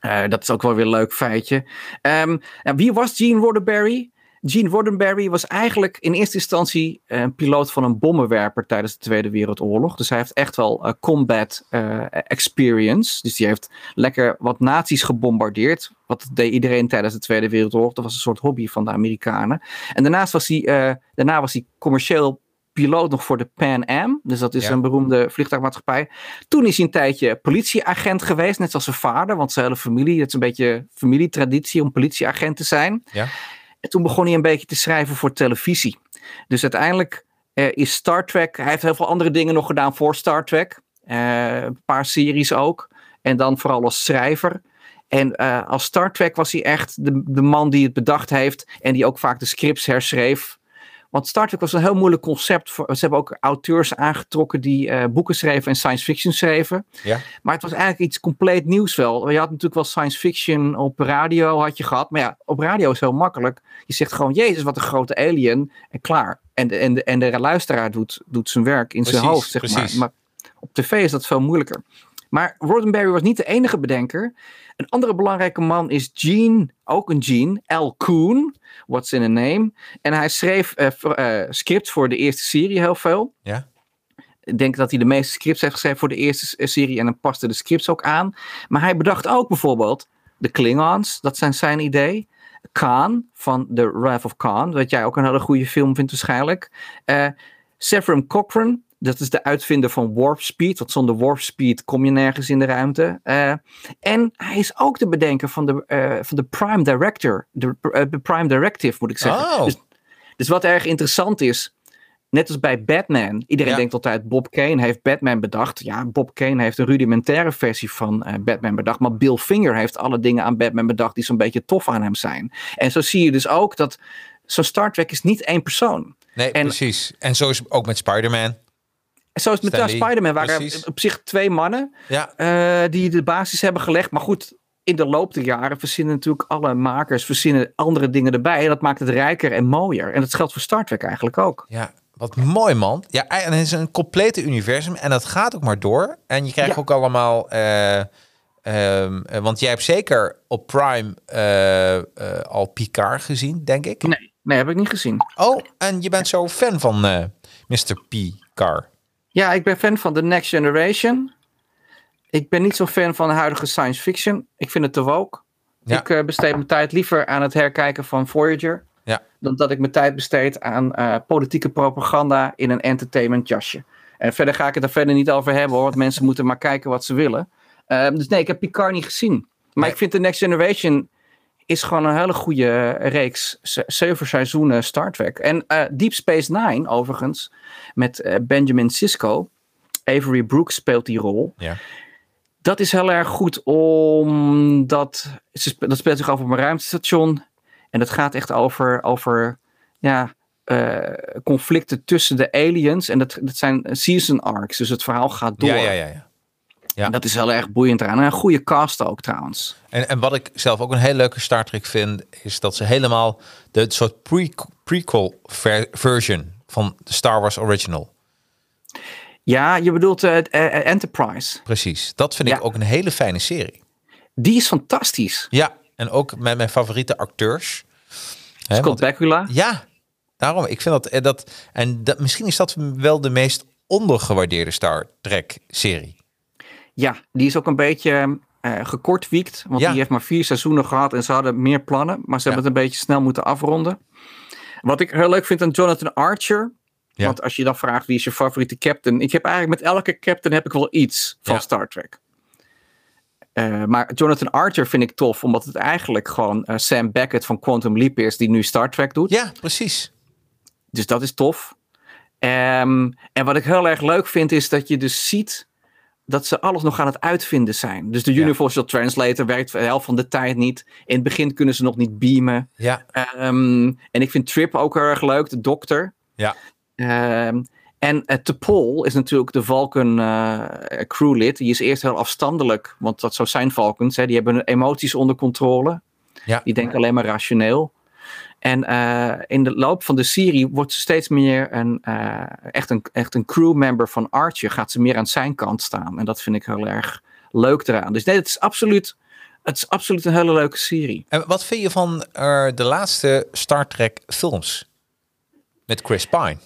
Eh, dat is ook wel weer een leuk feitje. Ehm, en wie was Gene Roddenberry? Gene Roddenberry was eigenlijk in eerste instantie eh, een piloot van een bommenwerper tijdens de Tweede Wereldoorlog. Dus hij heeft echt wel eh, combat eh, experience. Dus die heeft lekker wat nazi's gebombardeerd. Wat deed iedereen tijdens de Tweede Wereldoorlog. Dat was een soort hobby van de Amerikanen. En daarnaast was hij, eh, daarna was hij commercieel piloot nog voor de Pan Am. Dus dat is Ja. een beroemde vliegtuigmaatschappij. Toen is hij een tijdje politieagent geweest, net zoals zijn vader, want zijn hele familie, het is een beetje familietraditie om politieagent te zijn. Ja. En toen begon hij een beetje te schrijven voor televisie. Dus uiteindelijk eh, is Star Trek, hij heeft heel veel andere dingen nog gedaan voor Star Trek. Eh, een paar series ook. En dan vooral als schrijver. En eh, als Star Trek was hij echt de, de man die het bedacht heeft en die ook vaak de scripts herschreef Want Star Trek was een heel moeilijk concept. Voor, ze hebben ook auteurs aangetrokken die uh, boeken schreven en science fiction schreven. Ja. Maar het was eigenlijk iets compleet nieuws wel. Je had natuurlijk wel science fiction op radio had je gehad. Maar ja, op radio is heel makkelijk. Je zegt gewoon, jezus, wat een grote alien. En klaar. En de, en de, en de luisteraar doet, doet zijn werk in zijn hoofd, zeg precies. maar. Maar op tv is dat veel moeilijker. Maar Roddenberry was niet de enige bedenker. Een andere belangrijke man is Gene, ook een Gene, L. Koon. What's in a Name. En hij schreef uh, uh, scripts voor de eerste serie heel veel. Ja. Ik denk dat hij de meeste scripts heeft geschreven voor de eerste serie. En dan paste de scripts ook aan. Maar hij bedacht ook bijvoorbeeld de Klingons. Dat zijn zijn idee. Khan van The Wrath of Khan. Wat jij ook een hele goede film vindt waarschijnlijk. Uh, Severum Cochrane. Dat is de uitvinder van warp speed. Want zonder warp speed kom je nergens in de ruimte. Uh, en hij is ook de bedenker van de, uh, van de Prime Director. De, uh, de Prime Directive moet ik zeggen. Oh. Dus, dus, wat erg interessant is. Net als bij Batman. Iedereen Ja. denkt altijd Bob Kane heeft Batman bedacht. Ja, Bob Kane heeft een rudimentaire versie van Batman bedacht. Maar Bill Finger heeft alle dingen aan Batman bedacht die zo'n beetje tof aan hem zijn. En zo zie je dus ook dat zo'n Star Trek is niet één persoon. Nee, En- precies. En zo is het ook met Spider-Man. En zo is het met Spider-Man. waren precies. er op zich twee mannen. Ja, eh, die de basis hebben gelegd. Maar goed, in de loop der jaren verzinnen natuurlijk alle makers verzinnen andere dingen erbij. En dat maakt het rijker en mooier. En dat geldt voor Star Trek eigenlijk ook. ja. Wat mooi, man. Ja, en het is een complete universum. En dat gaat ook maar door. En je krijgt Ja. ook allemaal... eh, ehm, eh, want jij hebt zeker op Prime al Picard gezien, denk ik. Nee, nee, heb ik niet gezien. Oh, en je bent zo fan van eh Mr. Picard. Ja, ik ben fan van The Next Generation. Ik ben niet zo fan van de huidige science fiction. Ik vind het te woke. Ja. Ik eh, besteed mijn tijd liever aan het herkijken van Voyager. Ja. Dan dat ik mijn tijd besteed aan eh, politieke propaganda in een entertainment jasje. En verder ga ik het er verder niet over hebben hoor. Want mensen moeten maar kijken wat ze willen. Ehm, dus nee, ik heb Picard niet gezien. Maar Nee. ik vind The Next Generation is gewoon een hele goede eh, reeks. Zeven seizoenen Star Trek. En eh, Deep Space Nine overigens. Met eh, Benjamin Sisko. Avery Brooks speelt die rol. Ja. Dat is heel erg goed omdat dat speelt zich af op een ruimtestation. En dat gaat echt over, over ja, conflicten tussen de aliens. En dat, dat zijn season arcs. Dus het verhaal gaat door. Ja, ja, ja. ja. Ja. Dat is heel erg boeiend eraan. En een goede cast ook trouwens. En, en wat ik zelf ook een heel leuke Star Trek vind, is dat ze helemaal de soort pre prequel ver- version van de Star Wars original. Ja, je bedoelt eh, het, eh, Enterprise. Precies. Dat vind Ja. ik ook een hele fijne serie. Die is fantastisch. Ja, en ook met mijn favoriete acteurs. Scott want- Bakula. ja, daarom. Ik vind dat, eh, dat en dat, misschien is dat wel de meest ondergewaardeerde Star Trek serie. Ja, die is ook een beetje eh gekortwiekt. Want Ja. die heeft maar vier seizoenen gehad en ze hadden meer plannen. Maar ze Ja. hebben het een beetje snel moeten afronden. Wat ik heel leuk vind aan Jonathan Archer. Ja. Want als je dan vraagt wie is je favoriete captain. Ik heb eigenlijk met elke captain heb ik wel iets van. Star Trek. Eh, maar Jonathan Archer vind ik tof. Omdat het eigenlijk gewoon eh, Sam Beckett van Quantum Leap is. Die nu Star Trek doet. Ja, precies. Dus dat is tof. Ehm, en wat ik heel erg leuk vind is dat je dus ziet dat ze alles nog aan het uitvinden zijn. Dus de Ja. Universal Translator werkt de helft van de tijd niet. In het begin kunnen ze nog niet beamen. Ja, Ehm, en ik vind Trip ook heel erg leuk, de dokter. ja. Ehm, en uh, T'Pol is natuurlijk de Vulcan eh, crewlid. Die is eerst heel afstandelijk, want dat zo zijn Vulcans. Hè, die hebben hun emoties onder controle. Ja. Die denken alleen maar rationeel. En eh, in de loop van de serie wordt ze steeds meer een, eh, echt, een, echt een crewmember van Archer. Gaat ze meer aan zijn kant staan. En dat vind ik heel erg leuk eraan. Dus nee, het is absoluut, het is absoluut een hele leuke serie. En wat vind je van eh, de laatste Star Trek films? Met Chris Pine.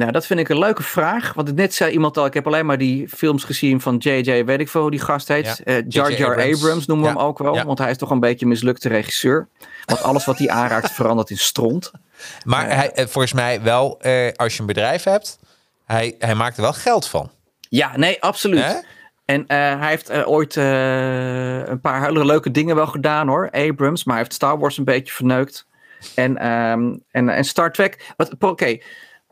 Nou, dat vind ik een leuke vraag. Want net zei iemand al, ik heb alleen maar die films gezien van J.J. weet ik veel hoe die gast heet. Ja. Eh, Jar. Jar Abrams, Abrams. noemen we Ja. hem ook wel. Ja. Want hij is toch een beetje een mislukte regisseur. Want alles wat hij aanraakt verandert in stront. Maar hij, eh, volgens mij wel, eh, als je een bedrijf hebt, hij, hij maakt er wel geld van. Ja, nee, absoluut. En eh, hij heeft eh, ooit eh, een paar hele leuke dingen wel gedaan hoor, Abrams. Maar hij heeft Star Wars een beetje verneukt. En, ehm, en, en Star Trek. Wat, oké,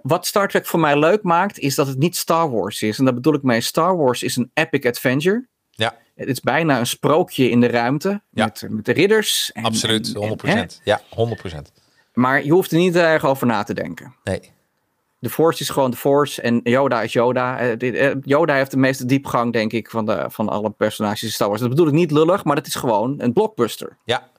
wat Star Trek voor mij leuk maakt, is dat het niet Star Wars is. En daar bedoel ik mee, Star Wars is een epic adventure. Ja, Het is bijna een sprookje in de ruimte. Ja. Met, met de ridders. En, absoluut. en- 100%. en- hè? ja, 100%. maar je hoeft er niet erg over na te denken. Nee. De Force is gewoon de Force en Yoda is Yoda. Eh, eh, Yoda heeft de meeste diepgang, denk ik, van, de, van alle personages in Star Wars. Dat bedoel ik niet lullig, maar dat is gewoon een blockbuster. Ja,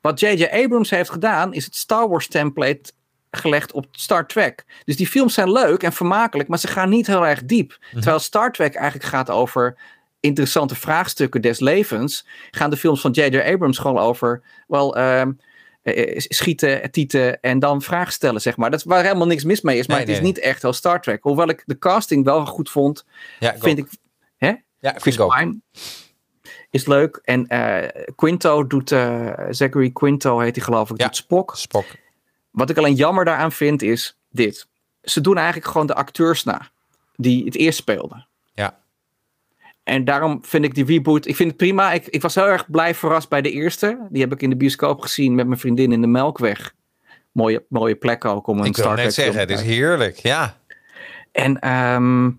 Wat J.J. Abrams heeft gedaan, is het Star Wars template gelegd op Star Trek. Dus die films zijn leuk en vermakelijk, maar ze gaan niet heel erg diep. Terwijl Star Trek eigenlijk gaat over interessante vraagstukken des levens, gaan de films van J.J. Abrams gewoon over, wel, ehm, eh, schieten, tieten en dan vragen stellen, zeg maar. Dat is waar helemaal niks mis mee is, maar Nee, het is nee, niet echt heel Star Trek. Hoewel ik de casting wel goed vond, ja vind ik... Hè? Ja, Chris. Pine is leuk. En eh, Quinto doet, eh, Zachary Quinto heet hij geloof ik, Ja. doet Spock. Spok. Wat ik alleen jammer daaraan vind is dit. Ze doen eigenlijk gewoon de acteurs na die het eerst speelden. Ja. En daarom vind ik die reboot, ik vind het prima. Ik, ik was heel erg blij verrast bij de eerste. Die heb ik in de bioscoop gezien met mijn vriendin in de Melkweg. Mooie, mooie plek ook om een Ik wil Star net Trek film zeggen, te het is heerlijk. Ja, En, ehm,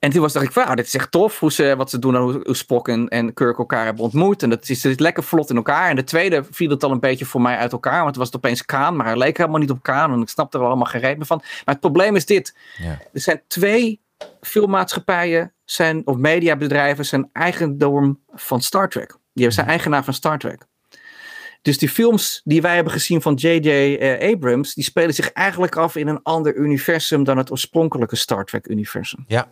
en toen was dacht ik, wauw, dit is echt tof. Hoe ze, wat ze doen, en hoe, hoe Spock en, en Kirk elkaar hebben ontmoet. En dat is, is lekker vlot in elkaar. En de tweede viel het al een beetje voor mij uit elkaar. Want het was het opeens Kaan, maar hij leek helemaal niet op Kaan. En ik snapte er allemaal geen meer van. Maar het probleem is dit. Ja. Er zijn twee filmmaatschappijen, zijn, of mediabedrijven, zijn eigendom van Star Trek. Die zijn eigenaar van Star Trek. Dus die films die wij hebben gezien van J.J. eh, Abrams, die spelen zich eigenlijk af in een ander universum dan het oorspronkelijke Star Trek universum. ja.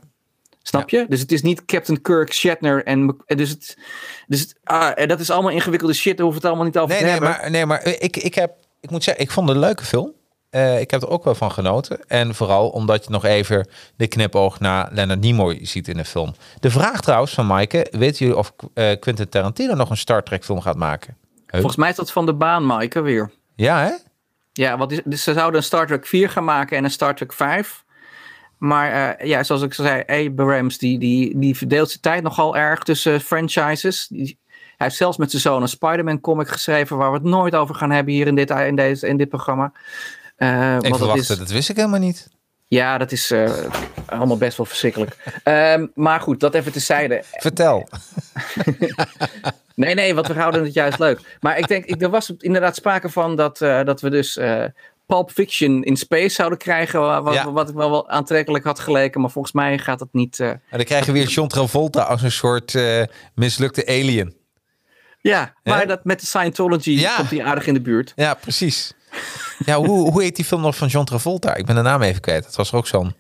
Snap je? Dus het is niet Captain Kirk, Shatner en eh, dus het, dus het, ah, dat is allemaal ingewikkelde shit. Daar hoeven we het allemaal niet over Nee, te nee, hebben. maar, nee, maar ik, ik, heb, ik moet zeggen, ik vond het een leuke film. Eh, ik heb er ook wel van genoten. En vooral omdat je nog even de knipoog naar Leonard Nimoy ziet in de film. De vraag trouwens van Maaike, weten jullie of eh, Quentin Tarantino nog een Star Trek film gaat maken? Volgens mij is dat van de baan, Maaike, weer. Ja, hè? Ja, wat is, dus ze zouden een Star Trek 4 gaan maken en een Star Trek 5. Maar eh, ja, zoals ik zei, Abrams die, die, die verdeelt zijn tijd nogal erg tussen franchises. Die, hij heeft zelfs met zijn zoon een Spider-Man comic geschreven... waar we het nooit over gaan hebben hier in dit, in deze, in dit programma. Eh, want Even dat is- dat wist ik helemaal niet. Ja, dat is eh, allemaal best wel verschrikkelijk. Ehm, maar goed, dat even tezijde. Vertel. Nee, nee, want we houden het juist leuk. Maar ik denk, ik, er was inderdaad sprake van dat, dat we dus Pulp Fiction in space zouden krijgen. wa- Wat, Ja. wat ik wel wel aantrekkelijk had geleken. Maar volgens mij gaat het niet. eh, En dan krijg je weer John Travolta als een soort eh, mislukte alien. Ja, maar dat met de Scientology Ja. komt die aardig in de buurt. Ja, precies. Ja, hoe, hoe heet die film nog van John Travolta? Ik ben de naam even kwijt. Het was ook zo'n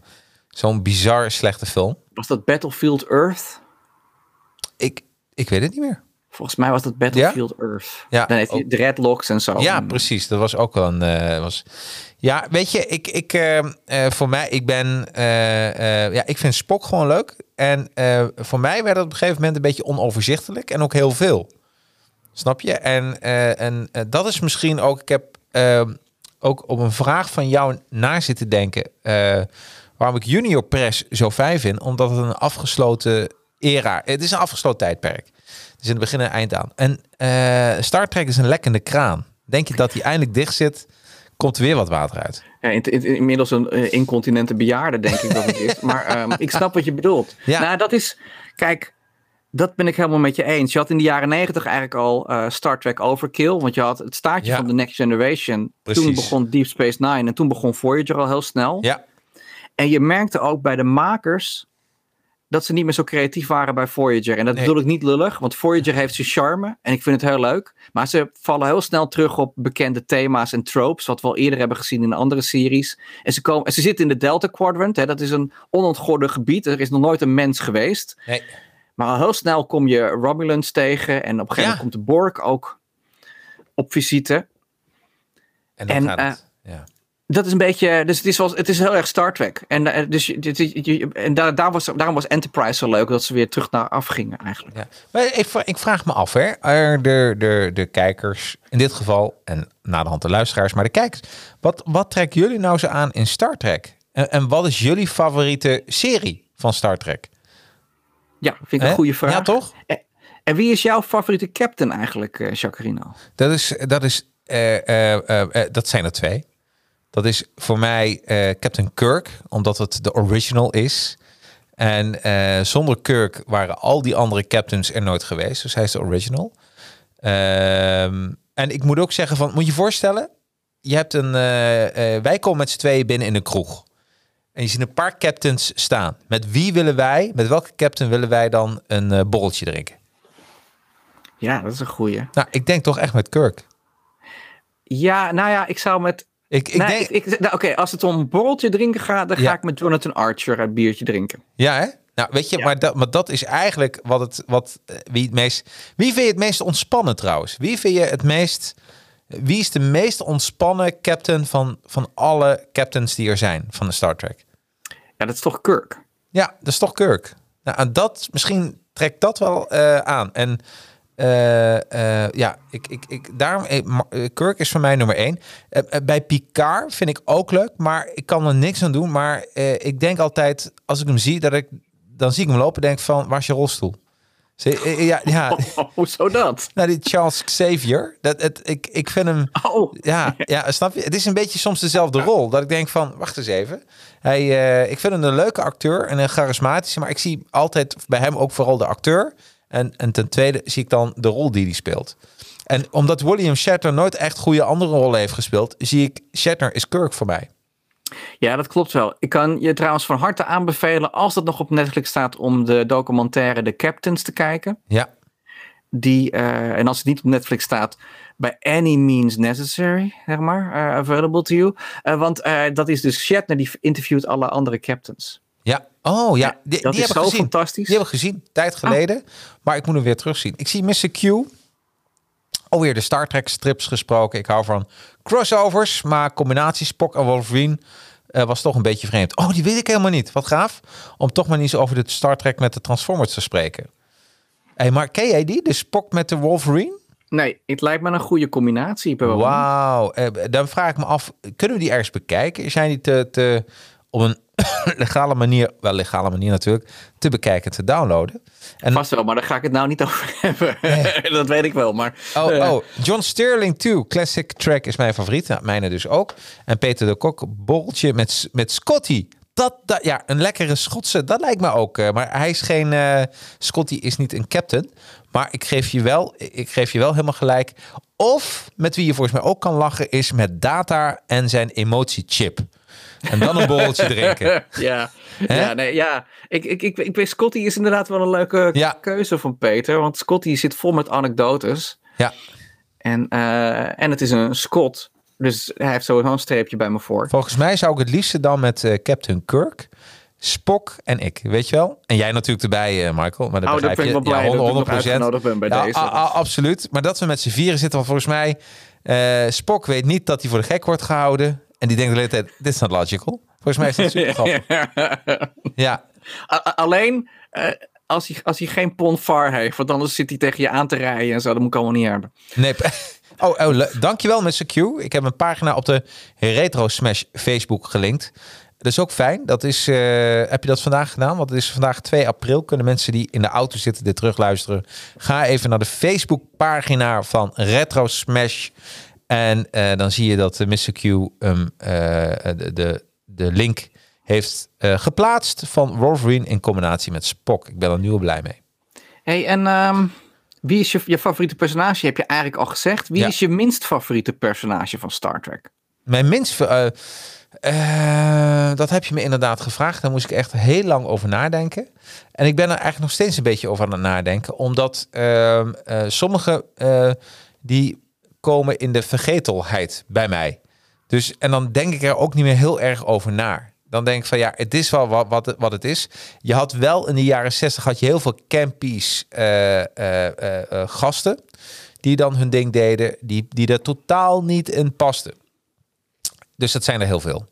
zo'n bizar slechte film. Was dat Battlefield Earth? Ik, ik weet het niet meer. Volgens mij was dat Battlefield Earth. Ja, Dan heeft hij ook. dreadlocks en zo. Ja, precies. Dat was ook wel een. eh, was... Ja, weet je, ik, ik, eh, eh, voor mij, ik ben. ja, ik vind Spock gewoon leuk. En voor mij werd het op een gegeven moment een beetje onoverzichtelijk en ook heel veel. Snap je? En, en dat is misschien ook. Ik heb ook op een vraag van jou na zitten denken. waarom ik Junior Press zo fijn vind. Omdat het een afgesloten era. Het is een afgesloten tijdperk. Dus in het begin en eind aan. En eh, Star Trek is een lekkende kraan. Denk je dat hij eindelijk dicht zit, komt er weer wat water uit. Ja, in- in- inmiddels een eh, incontinente bejaarde, denk ik dat het is. Maar ehm, ik snap wat je bedoelt. Ja. Nou, dat is. Kijk, dat ben ik helemaal met je eens. Je had in de jaren negentig eigenlijk al eh, Star Trek Overkill. Want je had het staartje Ja. van The Next Generation. Toen begon Deep Space Nine. En toen begon Voyager al heel snel. Ja, En je merkte ook bij de makers dat ze niet meer zo creatief waren bij Voyager. En dat Nee. bedoel ik niet lullig, want Voyager heeft zijn charme en ik vind het heel leuk. Maar ze vallen heel snel terug op bekende thema's en tropes, wat we al eerder hebben gezien in andere series. En ze, komen, en ze zitten in de Delta Quadrant, hè, dat is een onontgorde gebied. Er is nog nooit een mens geweest. nee. Maar al heel snel kom je Romulans tegen en op een gegeven Ja. moment komt de Borg ook op visite. En dan En, gaat het. Ja. Dat is een beetje, dus het is, wel, het is heel erg Star Trek. En, eh, dus, en daar, daar was, daarom was Enterprise zo leuk, dat ze weer terug naar af gingen eigenlijk. Ja. Maar ik, vra- ik vraag me af, hè. Er, de, de, de kijkers, in dit geval, en na de hand de luisteraars, maar de kijkers. Wat, wat trekken jullie nou zo aan in Star Trek? En, en wat is jullie favoriete serie van Star Trek? Ja, vind ik een goede vraag. Ja, toch? En, en wie is jouw favoriete captain eigenlijk, eh Jacarino? Dat, is, dat, is, eh, dat zijn er twee. Dat is voor mij eh, Captain Kirk, omdat het de original is. En eh, zonder Kirk waren al die andere captains er nooit geweest. Dus hij is de original. Ehm, en ik moet ook zeggen van, moet je je voorstellen, je hebt een, eh, wij komen met z'n tweeën binnen in een kroeg. En je ziet een paar captains staan. Met wie willen wij, met welke captain willen wij dan een borreltje drinken? Ja, dat is een goeie. Nou, ik denk toch echt met Kirk. Ja, nou ja, ik zou met... Ik, ik nee, denk... nou, Oké, als het om een borreltje drinken gaat, dan Ja. ga ik met Jonathan Archer een biertje drinken. Ja, hè? Nou, weet je, Ja. maar, dat, maar dat is eigenlijk wat het, wat, eh, wie het meest, wie vind je het meest ontspannen trouwens? Wie vind je het meest, wie is de meest ontspannen captain van, van alle captains die er zijn van de Star Trek? Ja, dat is toch Kirk? Ja, dat is toch Kirk. Nou, en dat, misschien trekt dat wel eh, aan. En eh, eh, ja, ik, ik, ik, daarom, eh, Kirk is voor mij nummer één. Bij Picard vind ik ook leuk, maar ik kan er niks aan doen. Maar ik denk altijd, als ik hem zie, dat ik, dan zie ik hem lopen, denk van, waar is je rolstoel? Eh, Ja, ja, Oh, hoezo dat? nou, die Charles Xavier, dat, het, ik, ik vind hem, Oh, ja, ja, snap je? Het is een beetje soms dezelfde rol. Dat ik denk van, wacht eens even. Hij, ik vind hem een leuke acteur en een charismatische. Maar ik zie altijd bij hem ook vooral de acteur. En, en ten tweede zie ik dan de rol die hij speelt. En omdat William Shatner nooit echt goede andere rollen heeft gespeeld... zie ik Shatner is Kirk voor mij. ja, dat klopt wel. Ik kan je trouwens van harte aanbevelen, als dat nog op Netflix staat, om de documentaire The Captains te kijken. Ja, Die, eh, en als het niet op Netflix staat, by any means necessary, zeg maar, eh, available to you. Eh, want dat is dus Shatner, die interviewt alle andere captains. Ja. Oh ja, die, dat die is heb zo gezien. fantastisch. Die heb ik gezien, tijd geleden. Maar ik moet hem weer terugzien. Ik zie Mr. Q. Alweer de Star Trek strips gesproken. Ik hou van crossovers, maar combinatie Spock en Wolverine eh, was toch een beetje vreemd. Oh, die weet ik helemaal niet. Wat gaaf. Om toch maar niet zo over de Star Trek met de Transformers te spreken. hey, maar ken jij die? De Spock met de Wolverine? Nee, het lijkt me een goede combinatie. Wauw. Eh, dan vraag ik me af, kunnen we die ergens bekijken? Zijn die te, te, op een legale manier, wel legale manier natuurlijk, te bekijken, te downloaden? En Vast wel, maar daar ga ik het nou niet over hebben. dat weet ik wel, maar... Oh, oh, John Sterling 2, classic track is mijn favoriet. Nou, mijne dus ook. En Peter de Kok, borreltje met, met Scotty. Dat, dat, ja, een lekkere Schotse, dat lijkt me ook. eh, maar hij is geen, eh, Scotty is niet een captain. Maar ik geef je wel, ik geef je wel helemaal gelijk. Of, met wie je volgens mij ook kan lachen, is met Data en zijn emotiechip. En dan een borreltje drinken. ja, ja, nee, ja. Ik, ik, ik, ik weet, Scotty is inderdaad wel een leuke Ja. keuze van Peter. Want Scotty zit vol met anekdotes. Ja, En, eh, en het is een Scot. Dus hij heeft sowieso een streepje bij me voor. volgens mij zou ik het liefste dan met eh, Captain Kirk, Spock en ik, weet je wel? En jij natuurlijk erbij, eh, Michael. Maar dat Oh, daar begrijp ben ik je. wel blij ja, dat ik nog 100%. uitgenodigd ben bij Ja, deze. a- a- absoluut. Maar dat we met z'n vieren zitten, want volgens mij... eh Spock weet niet dat hij voor de gek wordt gehouden. En die denkt de hele tijd, dit is not logical. Volgens mij is dat super grappig. Ja, Alleen eh, als, hij, als hij geen ponfar heeft. Want anders zit hij tegen je aan te rijden en zo. Dat moet ik allemaal niet hebben. nee. Oh, oh dankjewel Mr. Q. Ik heb een pagina op de Retro Smash Facebook gelinkt. Dat is ook fijn. Dat is, eh, heb je dat vandaag gedaan? Want het is vandaag 2 april. Kunnen mensen die in de auto zitten dit terugluisteren? Ga even naar de Facebook-pagina van Retro Smash. En eh, dan zie je dat eh, Mr. Q um, de, de, de link heeft eh, geplaatst van Wolverine in combinatie met Spock. Ik ben er nu al blij mee. hey, en ehm, wie is je, je favoriete personage? Heb je eigenlijk al gezegd. Wie Ja. is je minst favoriete personage van Star Trek? Mijn minst... eh, eh, dat heb je me inderdaad gevraagd. Daar moest ik echt heel lang over nadenken. En ik ben er eigenlijk nog steeds een beetje over aan het nadenken. Omdat ehm, eh, sommige eh, die komen in de vergetelheid bij mij. Dus, en dan denk ik er ook niet meer heel erg over na. Dan denk ik van ja, het is wel wat, wat, het- wat het is. Je had wel in de jaren 60 had je heel veel campies eh, eh, eh, gasten. Die dan hun ding deden. Die, die er totaal niet in pasten. Dus dat zijn er heel veel.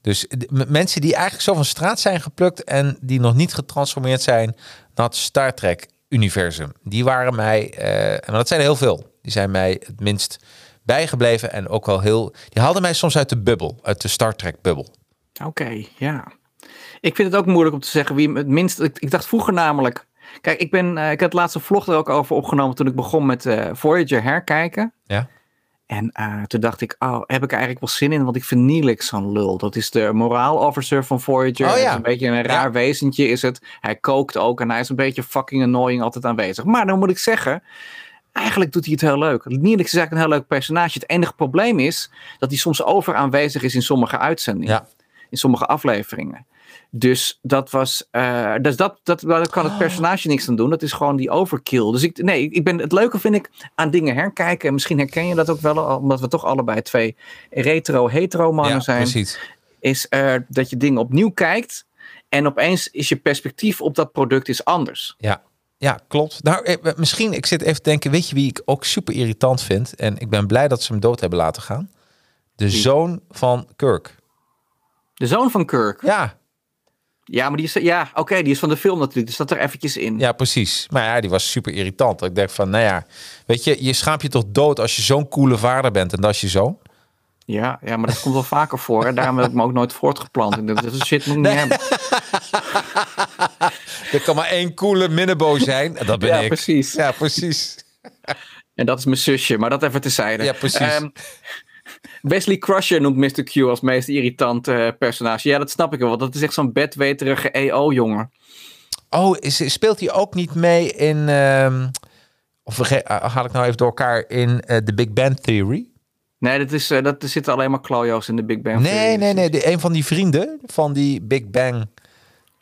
Dus mensen die eigenlijk zo van straat zijn geplukt en die nog niet getransformeerd zijn naar het Star Trek universum. Die waren mij, maar dat zijn er heel veel. Die zijn mij het minst bijgebleven en ook wel heel. Die haalden mij soms uit de bubbel, uit de Star Trek bubbel. Oké, ja. Ik vind het ook moeilijk om te zeggen wie het minst. Ik, ik dacht vroeger namelijk. Kijk, ik, ben, eh, ik had laatst een vlog er ook over opgenomen toen ik begon met eh, Voyager herkijken. Ja. En eh, toen dacht ik, oh, heb ik er eigenlijk wel zin in? Want ik vind Neelix zo'n lul. Dat is de moraal officer van Voyager. Oh, ja. is een beetje een raar Ja. wezentje is het. Hij kookt ook en hij is een beetje fucking annoying altijd aanwezig. Maar dan moet ik zeggen, eigenlijk doet hij het heel leuk. Neelix is eigenlijk een heel leuk personage. Het enige probleem is dat hij soms over aanwezig is in sommige uitzendingen. Ja. in sommige afleveringen. Dus dat was. eh, dus dat, dat, daar kan het personage niks aan doen. Dat is gewoon die overkill. Dus ik, nee, ik ben, het leuke vind ik aan dingen herkijken. En misschien herken je dat ook wel, omdat we toch allebei twee retro-hetero mannen Ja, zijn. precies. Is eh, dat je dingen opnieuw kijkt. En opeens is je perspectief op dat product is anders. Ja. Ja, klopt. Nou, eh, misschien, ik zit even te denken, weet je wie ik ook super irritant vind? En ik ben blij dat ze hem dood hebben laten gaan. De zoon van Kirk. De zoon van Kirk. Ja, Ja, maar die is, ja, oké, die is van de film natuurlijk. Dus dat er eventjes in. ja, precies. Maar ja, die was super irritant. Ik denk van, nou ja, weet je, je schaamt je toch dood als je zo'n coole vader bent en dat is je zoon? Ja, ja, maar dat komt wel vaker voor. En daarom heb ik me ook nooit voortgeplant. Ik denk, dat is shit moet ik niet hebben. Er kan maar één coole minnebo zijn. En dat ben Ja, ik. precies. Ja, precies. En dat is mijn zusje, maar dat even terzijde. Ja, precies. Ehm, Wesley Crusher noemt Mr. Q als meest irritant eh, personage. Ja, dat snap ik wel. Want dat is echt zo'n bedweterige EO-jongen. Oh, is, speelt hij ook niet mee in... ehm, of eh, haal ik nou even door elkaar in eh, The Big Bang Theory? Nee, dat is, eh, dat, er zitten alleen maar klojo's in de Big Bang Nee, Theory. nee, nee. De, een van die vrienden van die Big Bang.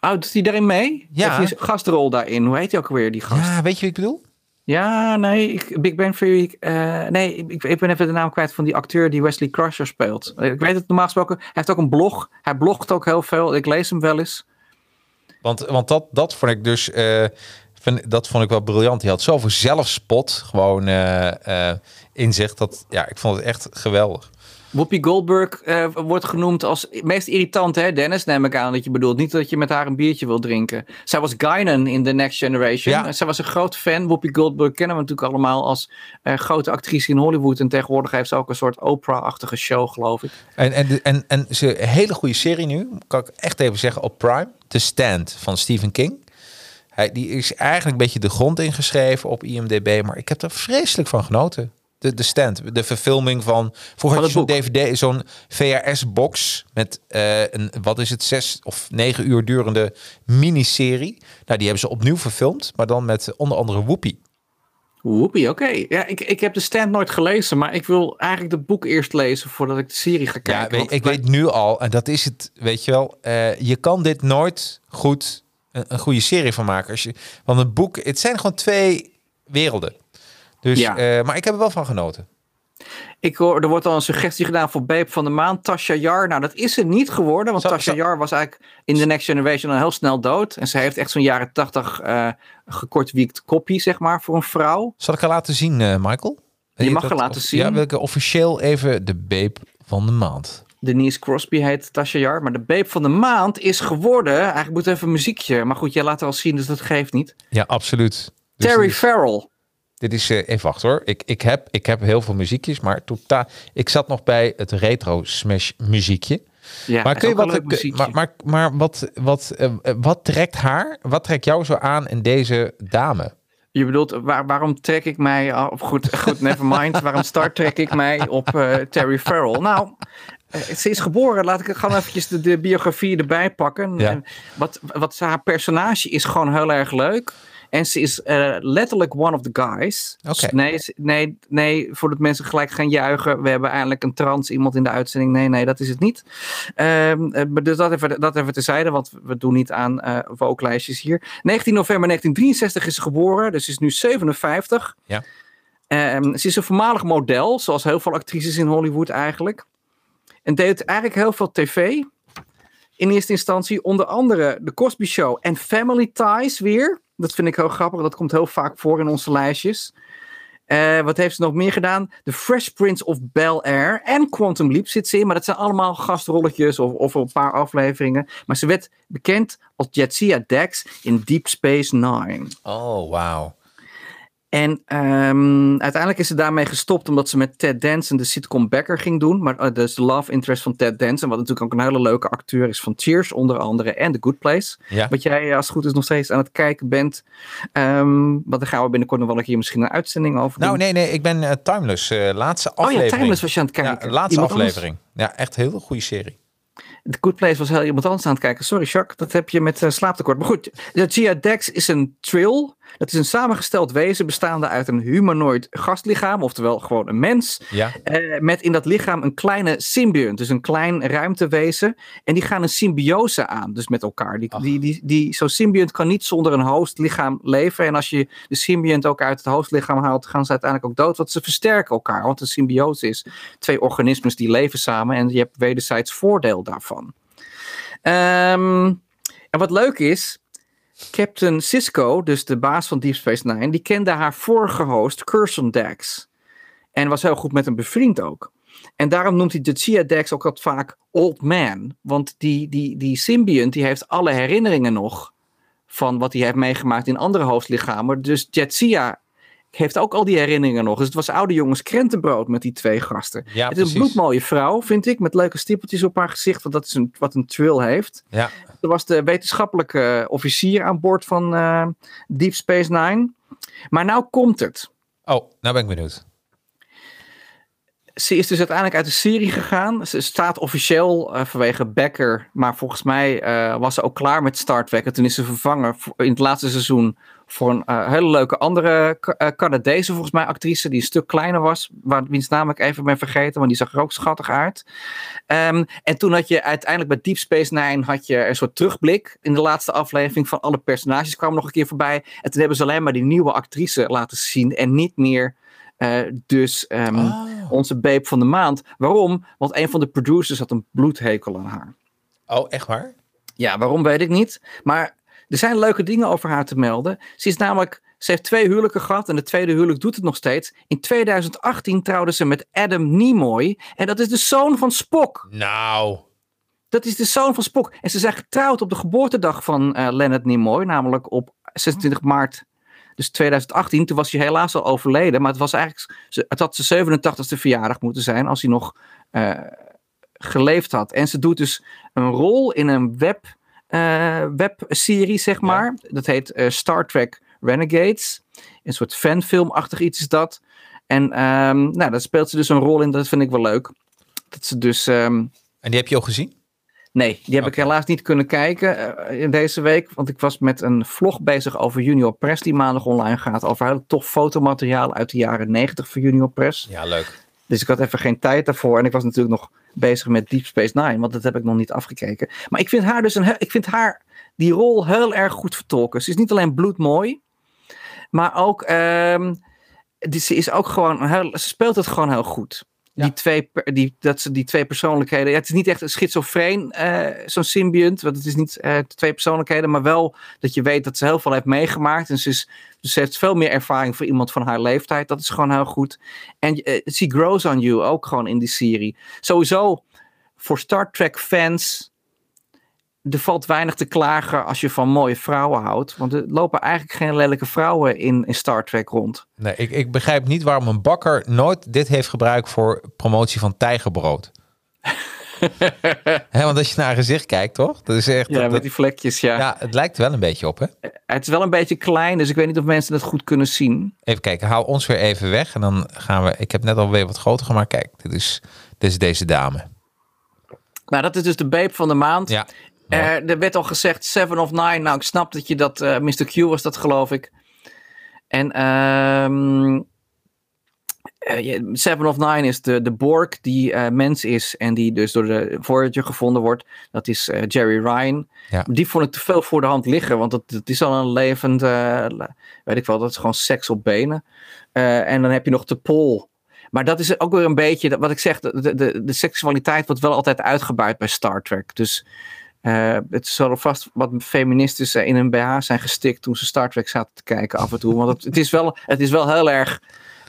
Oh, doet hij daarin mee? Ja. Heeft hij een gastrol daarin? Hoe heet hij ook alweer, die gast? Ja, weet je wie ik bedoel? Ja, nee, ik, Big Bang Theory. eh, nee, ik, ik ben even de naam kwijt van die acteur die Wesley Crusher speelt. Ik weet het normaal gesproken. Hij heeft ook een blog. Hij blogt ook heel veel. Ik lees hem wel eens. Want, want dat, dat vond ik dus... eh, vind, dat vond ik wel briljant. Hij had zoveel zelfspot gewoon eh, eh, in zich. Dat, ja, ik vond het echt geweldig. Whoopi Goldberg eh, wordt genoemd als meest irritant, hè? Dennis, neem ik aan dat je bedoelt. Niet dat je met haar een biertje wil drinken. Zij was Guinan in The Next Generation. Ja. Zij was een groot fan. Whoopi Goldberg kennen we natuurlijk allemaal als eh, grote actrice in Hollywood. En tegenwoordig heeft ze ook een soort Oprah-achtige show, geloof ik. En, en, en, en ze een hele goede serie nu, kan ik echt even zeggen, op Prime. The Stand van Stephen King. Hij, die is eigenlijk een beetje de grond ingeschreven op IMDb, maar ik heb er vreselijk van genoten. De, de Stand, de verfilming van... Vroeger had je zo'n DVD, zo'n VHS-box met eh, een, wat is het, zes of negen uur durende miniserie. Nou, die hebben ze opnieuw verfilmd, maar dan met onder andere Whoopi. Whoopi, oké. Ja, ik, ik heb de stand nooit gelezen, maar ik wil eigenlijk het boek eerst lezen voordat ik de serie ga kijken. Ja, weet, want ik weet nu al, en dat is het, weet je wel, eh, je kan dit nooit goed een, een goede serie van maken. Als je, want het boek, het zijn gewoon twee werelden. Dus, Ja. eh, maar ik heb er wel van genoten. Ik hoor, er wordt al een suggestie gedaan voor Babe van de Maand, Tasha Yar. Nou, dat is ze niet geworden, want Tasha Yar was eigenlijk in The Next Generation al heel snel dood. En ze heeft echt zo'n jaren tachtig eh gekortwiekt koppie, zeg maar, voor een vrouw. Zal ik haar laten zien, eh, Michael? Wil mag haar laten zien. Ja, wil ik officieel even de babe van de maand. Denise Crosby heet Tasha Yar. Maar de Babe van de Maand is geworden, eigenlijk moet even een muziekje. Maar goed, jij laat het al zien, dus dat geeft niet. Ja, absoluut. Dus Terry Farrell. Dit is, eh, even wachten hoor. Ik, ik, heb, ik heb heel veel muziekjes, maar totaal. Ik zat nog bij het retro smash muziekje. Ja, Maar kun je wat, muziekje. maar, maar, maar wat, wat, eh, wat trekt haar, wat trekt jou zo aan in deze dame? Je bedoelt, waar, waarom trek ik mij, af- goed, goed, never mind, waarom start trek ik mij op eh, Terry Farrell? Nou, eh, ze is geboren, laat ik gewoon eventjes de, de biografie erbij pakken. Ja. En wat, wat haar personage is gewoon heel erg leuk. En ze is eh, letterlijk one of the guys. Nee, nee, nee, voordat mensen gelijk gaan juichen. We hebben eindelijk een trans iemand in de uitzending. Nee, nee, dat is het niet. Maar dus dat even, dat even terzijde, want we doen niet aan woke-lijstjes hier. 19 november 1963 is ze geboren, dus ze is nu 57. Ja. Ehm, ze is een voormalig model, zoals heel veel actrices in Hollywood eigenlijk. En deed eigenlijk heel veel tv. In eerste instantie onder andere The Cosby Show en Family Ties weer. Dat vind ik heel grappig, dat komt heel vaak voor in onze lijstjes. Eh, wat heeft ze nog meer gedaan? The Fresh Prince of Bel-Air en Quantum Leap zit ze in. Maar dat zijn allemaal gastrolletjes of, of een paar afleveringen. Maar ze werd bekend als Jetsia Dex in Deep Space Nine. Oh, wauw. En ehm, uiteindelijk is ze daarmee gestopt omdat ze met Ted Danson de sitcom Becker ging doen. Maar uh, dus de love interest van Ted Danson, wat natuurlijk ook een hele leuke acteur is van Cheers onder andere en The Good Place. Ja. Wat jij eh, als het goed is nog steeds aan het kijken bent. Ehm want daar gaan we binnenkort nog wel een keer misschien een uitzending over doen. Nou, nee, nee, ik ben eh, Timeless. eh, laatste oh aflevering. ja, Timeless was je aan het kijken. Ja, laatste Iemand anders- aflevering. Ja, echt een hele goede serie. The Good Place was heel iemand anders aan het kijken. Sorry, Jacques, dat heb je met eh, slaaptekort. Maar goed, Gia Dex is een trill. Dat is een samengesteld wezen bestaande uit een humanoid gastlichaam, oftewel gewoon een mens. Ja. eh, met in dat lichaam een kleine symbiont, dus een klein ruimtewezen. En die gaan een symbiose aan, dus met elkaar. Die, die, die, die, Zo'n symbiont kan niet zonder een hostlichaam leven. En als je de symbiont ook uit het hostlichaam haalt, gaan ze uiteindelijk ook dood. Want ze versterken elkaar. Want een symbiose is twee organismen die leven samen. En je hebt wederzijds voordeel daarvan. Ehm, en wat leuk is, Captain Cisco, dus de baas van Deep Space Nine, die kende haar vorige host, Curson Dax. En was heel goed met hem bevriend ook. En daarom noemt hij Jadzia Dax ook wat vaak Old Man. Want die, die, die symbiont die heeft alle herinneringen nog van wat hij heeft meegemaakt in andere hoofdlichamen. Dus Jadzia heeft ook al die herinneringen nog. Dus het was oude jongens krentenbrood met die twee gasten. Ja, het is een bloedmooie vrouw, vind ik, met leuke stippeltjes op haar gezicht. Want dat is een, wat een trill heeft. Ja. Er was de wetenschappelijke officier aan boord van eh, Deep Space Nine. Maar nou komt het. Oh, nou ben ik benieuwd. Ze is dus uiteindelijk uit de serie gegaan. Ze staat officieel eh, vanwege Becker. Maar volgens mij eh, was ze ook klaar met Star Trek. En toen is ze vervangen in het laatste seizoen voor een eh, hele leuke andere eh, Canadese, volgens mij, actrice. Die een stuk kleiner was. Waar, wiens naam ik even ben vergeten. Maar die zag er ook schattig uit. Ehm, en toen had je uiteindelijk bij Deep Space Nine had je een soort terugblik. In de laatste aflevering van alle personages kwamen nog een keer voorbij. En toen hebben ze alleen maar die nieuwe actrice laten zien. En niet meer eh, dus ehm, Oh. onze babe van de maand. Waarom? Want een van de producers had een bloedhekel aan haar. Oh, echt waar? Ja, waarom weet ik niet. Maar er zijn leuke dingen over haar te melden. Ze is namelijk, ze heeft twee huwelijken gehad en de tweede huwelijk doet het nog steeds. In 2018 trouwde ze met Adam Nimoy en dat is de zoon van Spock. Nou. Dat is de zoon van Spock. En ze zijn getrouwd op de geboortedag van eh, Leonard Nimoy, namelijk op 26 maart. Dus 2018, toen was hij helaas al overleden. Maar het was eigenlijk, het had zijn 87ste verjaardag moeten zijn als hij nog eh, geleefd had. En ze doet dus een rol in een web, webserie, zeg maar. Dat heet eh, Star Trek Renegades. Een soort fanfilmachtig iets is dat. En ehm, nou, daar speelt ze dus een rol in. Dat vind ik wel leuk. Dat ze dus... ehm, En die heb je al gezien? Nee, die heb ik helaas niet kunnen kijken eh, in deze week. Want ik was met een vlog bezig over Junior Press die maandag online gaat. Over heel tof fotomateriaal uit de jaren 90 voor Junior Press. Ja, leuk. Dus ik had even geen tijd daarvoor. En ik was natuurlijk nog bezig met Deep Space Nine. Want dat heb ik nog niet afgekeken. Maar ik vind haar dus een, ik vind haar die rol heel erg goed vertolken. Ze is niet alleen bloedmooi. Maar ook, ehm, ze is ook gewoon, heel, ze speelt het gewoon heel goed. Ja. Die twee, die, dat ze die twee persoonlijkheden. Ja, het is niet echt een schizofreen, eh, zo'n symbiont. Want het is niet eh, twee persoonlijkheden. Maar wel dat je weet dat ze heel veel heeft meegemaakt. En ze, is, dus ze heeft veel meer ervaring voor iemand van haar leeftijd. Dat is gewoon heel goed. En eh, she grows on you ook gewoon in die serie. Sowieso voor Star Trek fans. Er valt weinig te klagen als je van mooie vrouwen houdt. Want er lopen eigenlijk geen lelijke vrouwen in, in Star Trek rond. Nee, ik, ik begrijp niet waarom een bakker nooit dit heeft gebruikt voor promotie van tijgerbrood. Hè, want als je naar haar gezicht kijkt, toch? Dat is echt. Ja, dat- met die vlekjes, ja. ja, het lijkt wel een beetje op, hè? Het is wel een beetje klein, dus ik weet niet of mensen het goed kunnen zien. Even kijken, hou ons weer even weg en dan gaan we. Ik heb net alweer wat groter gemaakt. Kijk, dit is, dit is deze dame. Nou, dat is dus de babe van de maand. Ja. Er, er werd al gezegd Seven of Nine. Nou, ik snap dat je dat... eh Mr. Q was dat, geloof ik. En je- Seven of Nine is de, de Borg die eh, mens is en die dus door de Voyager gevonden wordt. Dat is Jerry Ryan. Ja. Die vond ik te veel voor de hand liggen, want dat, dat is al een levend, eh, weet ik wel, dat is gewoon seks op benen. En dan heb je nog de Pol. Maar dat is ook weer een beetje, wat ik zeg, de, de, de seksualiteit wordt wel altijd uitgebuit bij Star Trek. Dus eh, het zal vast wat feministes eh, in een BH zijn gestikt toen ze Star Trek zaten te kijken af en toe. Want het, het, is, wel, het is wel heel erg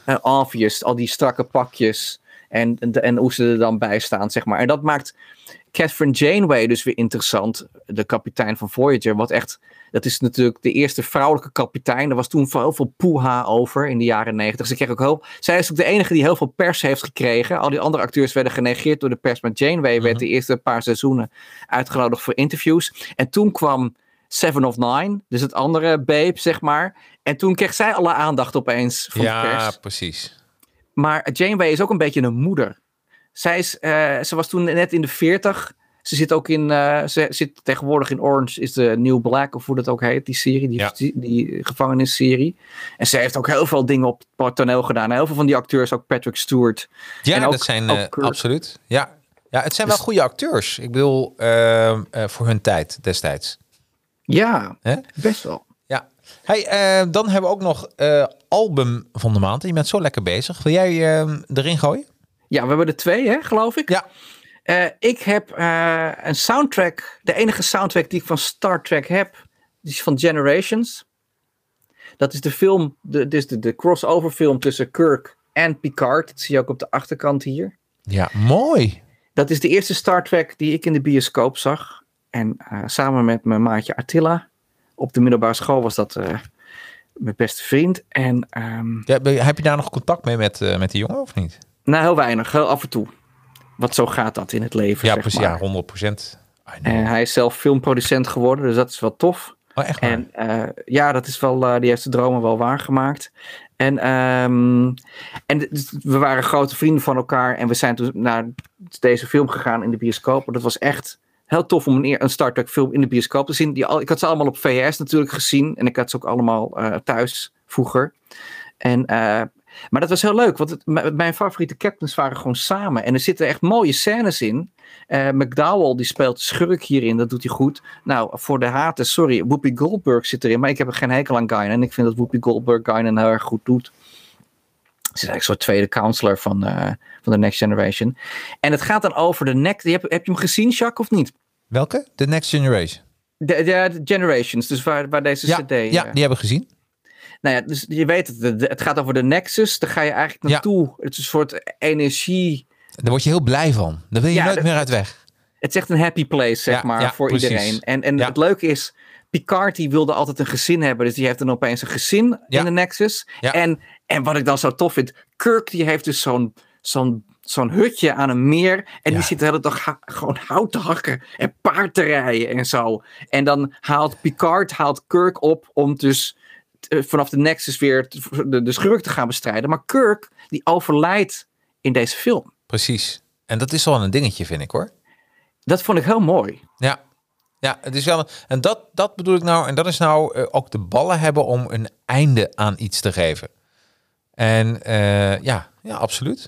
eh, obvious, al die strakke pakjes en, en, en hoe ze er dan bij staan, zeg maar. En dat maakt Catherine Janeway dus weer interessant, de kapitein van Voyager. Wat echt, dat is natuurlijk de eerste vrouwelijke kapitein. Er was toen heel veel poeha over in de jaren negentig. Ze kreeg ook heel, zij is ook de enige die heel veel pers heeft gekregen. Al die andere acteurs werden genegeerd door de pers. Maar Janeway werd de eerste paar seizoenen uitgenodigd voor interviews. En toen kwam Seven of Nine, dus het andere babe, zeg maar. En toen kreeg zij alle aandacht opeens van de Ja, pers. precies. Maar Janeway is ook een beetje een moeder. Zij is, eh, ze was toen net in de 40 Ze zit ook in, eh, ze zit tegenwoordig in Orange is de New Black, of hoe dat ook heet, die serie, die, Ja. die, die gevangenisserie. En ze heeft ook heel veel dingen op het toneel gedaan. Heel veel van die acteurs, ook Patrick Stewart. Ja, En ook- dat zijn ook eh, absoluut. Ja. ja, het zijn Dus- wel goede acteurs. Ik bedoel, ehm, eh, voor hun tijd destijds. Ja, best wel. Ja. Hey, dan hebben we ook nog album van de maand. Je bent zo lekker bezig. Wil jij ehm, erin gooien? Ja, we hebben er twee, hè, geloof ik. Ja. Eh, ik heb eh, een soundtrack, de enige soundtrack die ik van Star Trek heb, die is van Generations. Dat is de film, de, dus de, de crossover film tussen Kirk en Picard. Dat zie je ook op de achterkant hier. Ja, mooi. Dat is de eerste Star Trek die ik in de bioscoop zag. En eh, samen met mijn maatje Attila. Op de middelbare school was dat mijn beste vriend. En ehm, Ja, heb je daar nog contact mee met, met die jongen of niet? Nou, heel weinig, heel af en toe. Want zo gaat dat in het leven. Ja, zeg precies. maar. Ja, 100 procent. Know. En hij is zelf filmproducent geworden, dus dat is wel tof. oh, echt waar? En eh, ja, dat is wel, eh, die heeft zijn dromen wel waargemaakt. En, ehm, en dus we waren grote vrienden van elkaar. En we zijn toen naar deze film gegaan in de bioscoop. Dat was echt heel tof om een, een Star Trek film in de bioscoop te zien. Die al, ik had ze allemaal op VHS natuurlijk gezien. En ik had ze ook allemaal eh, thuis vroeger. En, maar dat was heel leuk, want het, mijn favoriete captains waren gewoon samen. En er zitten echt mooie scènes in. Eh, McDowell die speelt schurk hierin, dat doet hij goed. Nou, voor de haten, sorry, Whoopi Goldberg zit erin, maar ik heb er geen hekel aan Guinan. En ik vind dat Whoopi Goldberg Guinan heel erg goed doet. Ze is eigenlijk een soort tweede counselor van, eh, van de Next Generation. En het gaat dan over de next. Heb, heb je hem gezien, Jacques, of niet? Welke? The Next Generation. De, de, de Generations, dus waar, waar deze Ja, CD. ja, eh, die hebben we gezien. Nou ja, dus je weet het, het gaat over de Nexus. Daar ga je eigenlijk Ja. naartoe. Het is een soort energie. Daar word je heel blij van. Daar wil je Ja, nooit dat- meer uit weg. Het is echt een happy place, zeg Ja, maar, voor precies. iedereen. En, en het leuke is, Picard die wilde altijd een gezin hebben. Dus die heeft dan opeens een gezin in de Nexus. En, en wat ik dan zo tof vind, Kirk die heeft dus zo'n zo'n zo'n hutje aan een meer. En Ja. die zit de hele dag ha- gewoon hout te hakken en paard te rijden en zo. En dan haalt Picard haalt Kirk op om dus vanaf de Nexus weer de, de schurk te gaan bestrijden. Maar Kirk die overlijdt in deze film. Precies. En dat is wel een dingetje, vind ik hoor. Dat vond ik heel mooi. Ja. Ja, het is wel. een- En dat, dat bedoel ik nou. En dat is nou eh, ook de ballen hebben om een einde aan iets te geven. En eh, ja, ja, absoluut.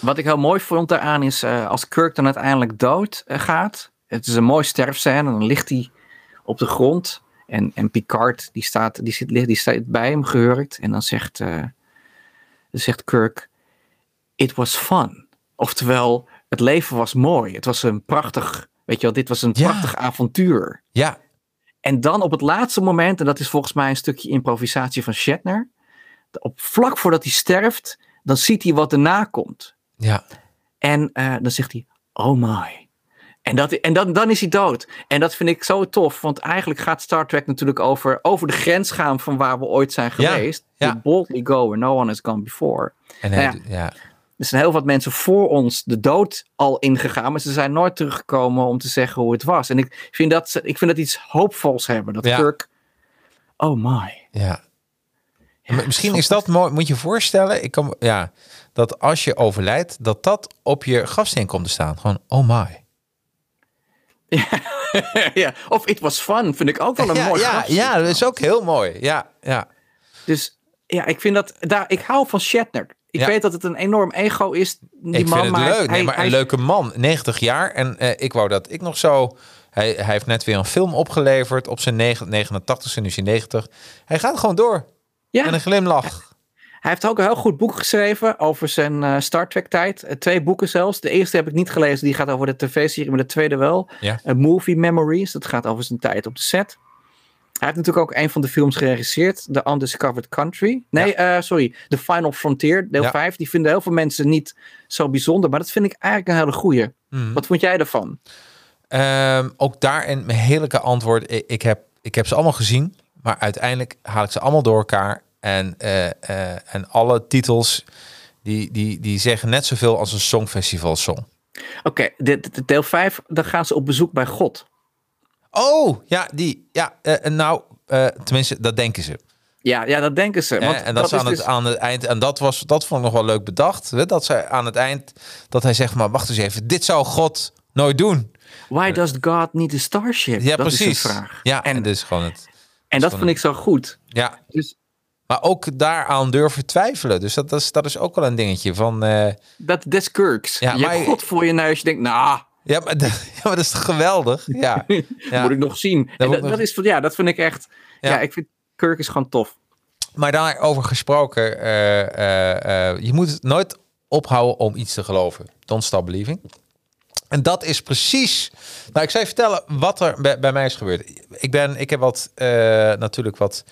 Wat ik heel mooi vond daaraan is, eh, als Kirk dan uiteindelijk dood eh, gaat. Het is een mooi sterfscène. Dan ligt hij op de grond. En, en Picard, die staat, die, zit, die staat bij hem gehurkt. En dan zegt, dan zegt Kirk, it was fun. Oftewel, het leven was mooi. Het was een prachtig, weet je wel, dit was een Ja. prachtig avontuur. Ja, En dan op het laatste moment, en dat is volgens mij een stukje improvisatie van Shatner. Op, vlak voordat hij sterft, dan ziet hij wat erna komt. ja, En eh, dan zegt hij, oh my. En, dat, en dan, dan is hij dood. En dat vind ik zo tof, want eigenlijk gaat Star Trek natuurlijk over, over de grens gaan van waar we ooit zijn geweest. ja. Boldly go where no one has gone before. en Nou ja. Er zijn heel wat mensen voor ons de dood al ingegaan, maar ze zijn nooit teruggekomen om te zeggen hoe het was. En ik vind dat, ik vind dat iets hoopvols hebben. Dat. Kirk, oh my. ja. Misschien is dat mooi. Moet je je voorstellen, ik kan, ja, dat als je overlijdt, dat dat op je grafsteen komt te staan. Gewoon, oh my. ja, of it was fun, vind ik ook wel een ja, mooi ja, ja, dat is ook heel mooi. Ja, ja. Dus ja, ik vind dat, daar, ik hou van Shatner. Ik Ja. weet dat het een enorm ego is, die ik man. vind het maar leuk. hij- nee, maar hij een leuke man. 90 jaar. En eh, ik wou dat ik nog zo... Hij, hij heeft net weer een film opgeleverd op zijn negen- 89ste, nu is hij 90. Hij gaat gewoon door. Ja, En een glimlach. Hij heeft ook een heel goed boek geschreven over zijn eh, Star Trek tijd. Eh, twee boeken zelfs. De eerste heb ik niet gelezen, die gaat over de tv-serie, maar de tweede wel. Ja. A Movie Memories, dat gaat over zijn tijd op de set. Hij heeft natuurlijk ook een van de films geregisseerd, The Undiscovered Country. Nee, eh, sorry, The Final Frontier, deel Ja. 5. Die vinden heel veel mensen niet zo bijzonder, maar dat vind ik eigenlijk een hele goeie. Mhm. Wat vond jij ervan? Ehm, ook daarin mijn heerlijke antwoord. Ik, ik, heb, ik heb ze allemaal gezien. Maar uiteindelijk haal ik ze allemaal door elkaar. En, eh, eh, en alle titels... Die, die, die zeggen net zoveel als een songfestival song. Oké, de, de- deel 5, dan gaan ze op bezoek bij God. Oh, ja, die. Ja, eh, nou, tenminste, dat denken ze. Ja, ja, dat denken ze. Want en dat, ze is aan, het, dus- aan het eind, en dat was, dat vond ik nog wel leuk bedacht. Hè, dat zij aan het eind, dat hij zegt, maar wacht eens even, dit zou God nooit doen. Why does God need a starship? Ja, dat precies. is vraag. Ja, en en, dus gewoon het. en dat vind ik zo goed. Ja, Dus maar ook daaraan durven twijfelen. Dus dat, dat, is, dat is ook wel een dingetje van. eh, dat des Kirks. Ja, je maar- God voor je neus. Je denkt, nou, ja, maar, dat- ja, maar dat is toch geweldig? Ja. ja. moet ik nog zien. En dat, nog- dat is, ja, dat vind ik echt. Ja. Ja, ik vind Kirk is gewoon tof. Maar daarover gesproken, eh, eh, je moet het nooit ophouden om iets te geloven. Don't stop believing. En dat is precies. Nou, ik zal je vertellen wat er bij, bij mij is gebeurd. Ik, ben, ik heb wat, natuurlijk wat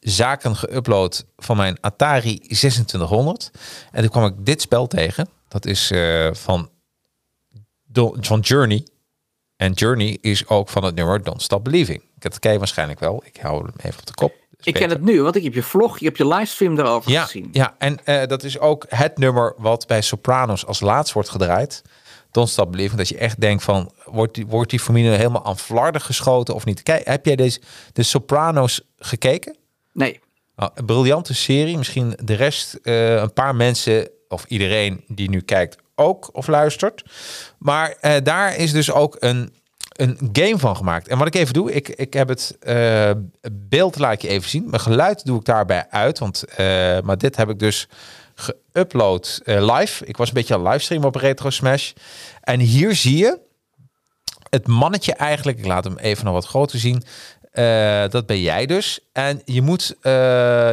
zaken geüpload van mijn Atari 2600. En toen kwam ik dit spel tegen. Dat is eh, van, van Journey. En Journey is ook van het nummer Don't Stop Believing. Dat ken je waarschijnlijk wel. Ik hou hem even op de kop. Ik ken het nu, want ik heb je vlog, je hebt je livestream daarover Ja, gezien. ja en eh, dat is ook het nummer wat bij Sopranos als laatst wordt gedraaid. Don't Stop Believing. Dat je echt denkt van, wordt die, wordt die familie helemaal aan flarden geschoten of niet? Kijk, heb jij deze, de Sopranos gekeken? Nee, Nou, een briljante serie. Misschien de rest, eh, een paar mensen of iedereen die nu kijkt ook of luistert. Maar eh, daar is dus ook een, een game van gemaakt. En wat ik even doe, ik, ik heb het eh, beeld laat je even zien. Mijn geluid doe ik daarbij uit. Want, maar dit heb ik dus geüpload live. Ik was een beetje aan livestream op Retro Smash. En hier zie je het mannetje eigenlijk. Ik laat hem even nog wat groter zien. Eh, dat ben jij dus. En je moet eh,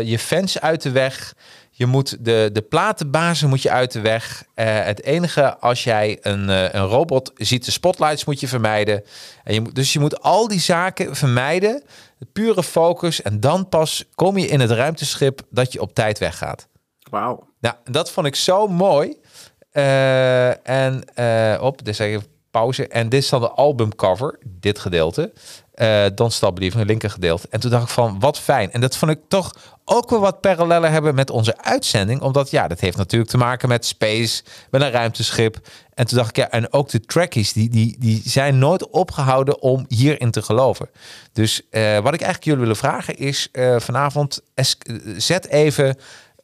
je fans uit de weg. Je moet de, de platenbazen moet je uit de weg. Eh, het enige als jij een, een robot ziet, de spotlights moet je vermijden. En je moet, dus je moet al die zaken vermijden. Pure focus. En dan pas kom je in het ruimteschip dat je op tijd weggaat. wauw. Nou, dat vond ik zo mooi. En op, dus even pauze. En dit is dan de albumcover, dit gedeelte. Eh Don't Stop Believing, linker gedeelte. En toen dacht ik van, wat fijn. En dat vond ik toch ook wel wat parallellen hebben met onze uitzending. Omdat, ja, dat heeft natuurlijk te maken met space, met een ruimteschip. En toen dacht ik, ja, en ook de trackies, die, die, die zijn nooit opgehouden om hierin te geloven. Dus eh, wat ik eigenlijk jullie willen vragen is, eh, vanavond, zet even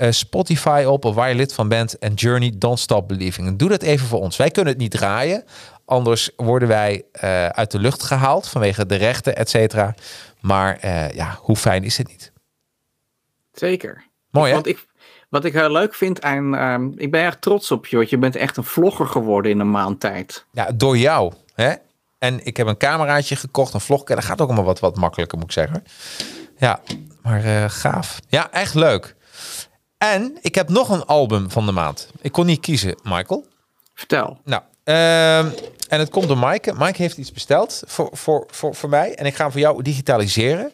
Spotify op of waar je lid van bent en Journey Don't Stop Believing. En doe dat even voor ons. Wij kunnen het niet draaien, anders worden wij eh, uit de lucht gehaald vanwege de rechten, et cetera. Maar eh, ja, hoe fijn is het niet? Zeker. Mooi hè? Want ik, wat ik heel leuk vind aan, ehm, ik ben erg trots op je, want je bent echt een vlogger geworden in een maand tijd. Ja, door jou. Hè? En ik heb een cameraatje gekocht, een vlogcam. Dat gaat ook allemaal wat, wat makkelijker, moet ik zeggen. Ja, maar eh, gaaf. Ja, echt leuk. En ik heb nog een album van de maand. Ik kon niet kiezen, Michael. Vertel. Nou, ehm, en het komt door Maaike. Maaike heeft iets besteld voor, voor, voor, voor mij. En ik ga hem voor jou digitaliseren.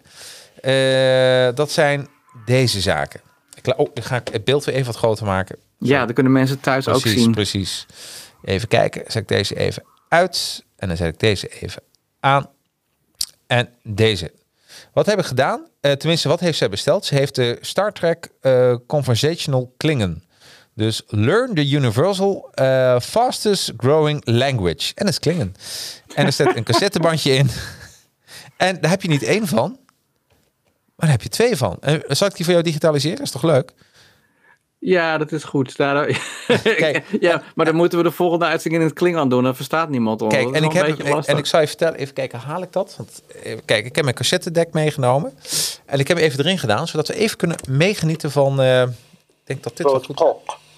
Eh, dat zijn deze zaken. Ik, oh, dan ga ik het beeld weer even wat groter maken. Ja, dat kunnen mensen thuis ook zien. precies. Even kijken. Zet ik deze even uit. En dan zet ik deze even aan. En deze. Wat hebben we gedaan? Eh, tenminste, wat heeft zij besteld? Ze heeft de Star Trek eh, Conversational Klingon. Dus Learn the Universal eh, Fastest Growing Language. En dat is Klingon. En er staat een cassettebandje in. En daar heb je niet één van. Maar daar heb je twee van. En zal ik die voor jou digitaliseren? Is toch leuk? Ja, dat is goed. Daar, Kijk. ja, maar dan moeten we de volgende uitzending in het Klingon doen. Dan verstaat niemand ons. Kijk, Dat en ik, heb, en ik zal je vertellen, even kijken, haal ik dat? Want, eh, kijk, ik heb mijn cassettedek meegenomen. En ik heb hem even erin gedaan, zodat we even kunnen meegenieten van... eh, ik denk dat dit wel goed...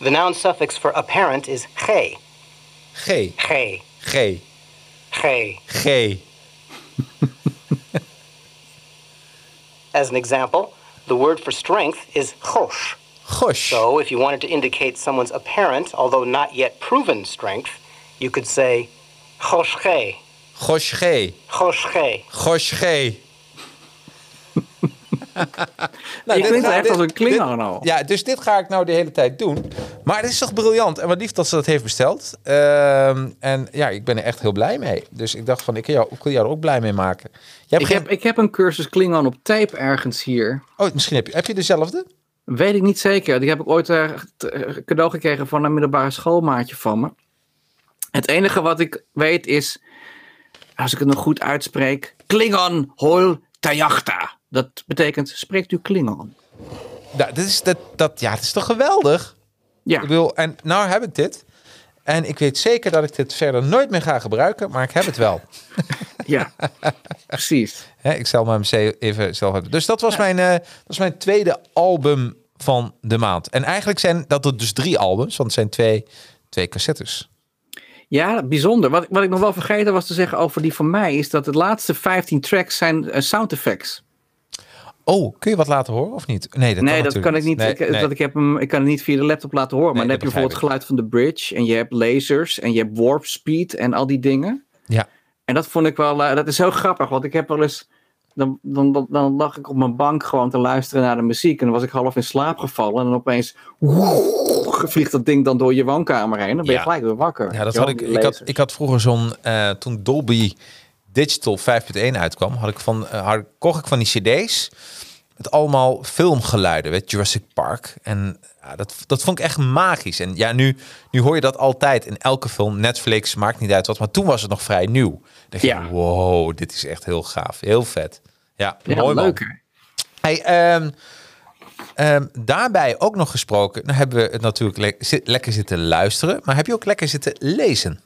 The noun suffix for apparent is. G, Ge. G, Ge. G. As an example, the word for strength is chosh. Gosh. So, if you wanted to indicate someone's apparent, although not yet proven strength, you could say chosh ge. Gosh, G. Nou, je klinkt ga- echt dit- als een Klingon al. Ja, dus dit ga ik nou de hele tijd doen. Maar het is toch briljant. En wat lief dat ze dat heeft besteld. Ehm, en ja, ik ben er echt heel blij mee. Dus ik dacht van, ik, kan jou, ik wil jou er ook blij mee maken. Jij Ik geen... heb, ik heb een cursus Klingon op tape ergens hier. Oh, misschien heb je, heb je dezelfde? Weet ik niet zeker. Die heb ik ooit eh, cadeau gekregen van een middelbare schoolmaatje van me. Het enige wat ik weet is, als ik het nog goed uitspreek, Klingon hol tayachta. Dat betekent, spreekt u Klingon? Ja, dit is, dat, dat, ja, het is toch geweldig? Ja, Ik bedoel, en nou heb ik dit. En ik weet zeker dat ik dit verder nooit meer ga gebruiken, maar ik heb het wel. Ja, precies. Ik zal hem even zelf hebben. Dus dat was, mijn, eh, dat was mijn tweede album van de maand. En eigenlijk zijn dat er dus drie albums, want het zijn twee, twee cassettes. Ja, bijzonder. Wat, wat ik nog wel vergeten was te zeggen over die van mij, is dat de laatste 15 tracks zijn eh, sound effects. Oh, kun je wat laten horen of niet? Nee, dat nee, kan, dat kan ik niet. Nee, ik, nee. Dat ik, heb hem, ik kan het niet via de laptop laten horen. maar dan heb je bijvoorbeeld het geluid van de bridge. En je hebt lasers. En je hebt warp speed. En al die dingen. Ja. En dat vond ik wel. eh, dat is heel grappig. Want ik heb wel eens. Dan, dan, dan, dan lag ik op mijn bank gewoon te luisteren naar de muziek. En dan was ik half in slaap gevallen. En dan opeens. vliegt dat ding dan door je woonkamer heen. Dan ben je Ja. gelijk weer wakker. Ja, dat had ik. Ik had, ik had vroeger zo'n. eh, toen Dolby Digital 5.1 uitkwam, had ik van, eh, had, kocht ik van die CD's. Met allemaal filmgeluiden, weet Jurassic Park. En ja, dat, dat vond ik echt magisch. En ja, nu, nu hoor je dat altijd in elke film. Netflix, maakt niet uit wat. Maar toen was het nog vrij nieuw. Dan dacht je, Ja. wow, dit is echt heel gaaf. Heel vet. Ja, Ja, mooi man. leuk. hè? Hey, ehm, ehm, daarbij ook nog gesproken. Dan hebben we het natuurlijk le- lekker zitten luisteren. Maar heb je ook lekker zitten lezen?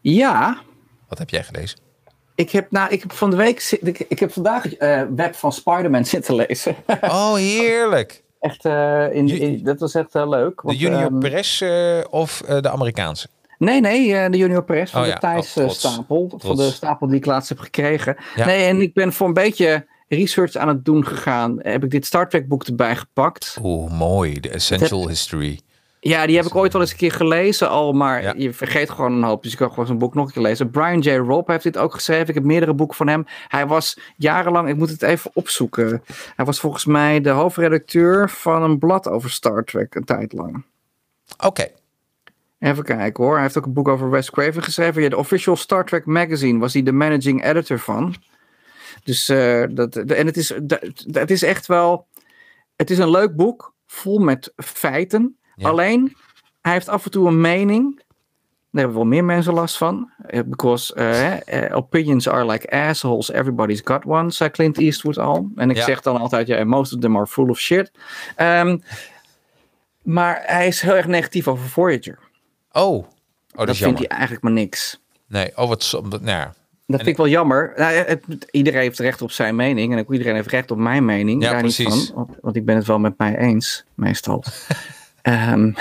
Ja, Wat heb jij gelezen? Ik heb, nou, ik heb van de week. zit- Ik, ik heb vandaag eh web van Spider-Man zitten lezen. Oh, heerlijk. echt, eh, in, dat was echt heel leuk. De want, Junior ehm, Press eh, of eh, de Amerikaanse? Nee, nee, eh, de Junior Press van Oh de ja, Thijs oh, eh, trots. stapel. Van de stapel die ik laatst heb gekregen. Ja. Nee, en ik ben voor een beetje research aan het doen gegaan. Heb ik dit Star Trek boek erbij gepakt. Oeh, mooi. De Essential History. Ja, die heb ik ooit wel eens een keer gelezen al, maar Ja. je vergeet gewoon een hoop. Dus je kan gewoon zo'n boek nog een keer lezen. Brian J. Robb heeft dit ook geschreven. Ik heb meerdere boeken van hem. Hij was jarenlang, ik moet het even opzoeken. Hij was volgens mij de hoofdredacteur van een blad over Star Trek een tijd lang. Oké. Even kijken hoor. Hij heeft ook een boek over Wes Craven geschreven. Ja, de official Star Trek magazine was hij de managing editor van. Dus eh, dat, de- en het is, dat, het is echt wel. Het is een leuk boek, vol met feiten. Ja. Alleen, hij heeft af en toe een mening. Daar hebben wel meer mensen last van. Eh, Because eh, eh, opinions are like assholes, everybody's got one, zei Clint Eastwood al. En ik Ja. zeg dan altijd, ja, most of them are full of shit. Ehm, maar hij is heel erg negatief over Voyager. Oh. Oh, dat, vindt hij eigenlijk maar niks. Nee, oh, wat... Nou ja. Dat vind ik wel jammer. Nou, het- iedereen heeft recht op zijn mening. En ook iedereen heeft recht op mijn mening. Ja, daar niet precies. van. Want, want ik ben het wel met mij eens, meestal. Ehm,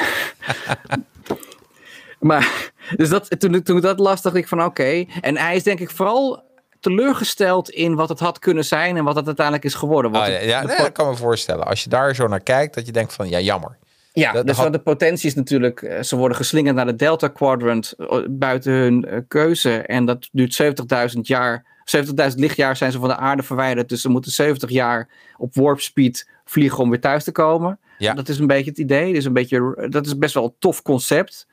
maar, dus dat, toen, toen ik dat las, dacht ik van oké. En hij is denk ik vooral teleurgesteld in wat het had kunnen zijn en wat het uiteindelijk is geworden. Want Oh, ja, ja nee, dat kan me voorstellen. Als je daar zo naar kijkt, dat je denkt van, ja, jammer. Ja, Dat dus had- de potentie is natuurlijk, eh, ze worden geslingerd naar de Delta Quadrant eh, buiten hun eh, keuze. En dat duurt 70.000 jaar. 70.000 lichtjaar zijn ze van de aarde verwijderd. Dus ze moeten 70 jaar op warp speed vliegen om weer thuis te komen. Ja. Dat is een beetje het idee. Dat is, een beetje, dat is best wel een tof concept.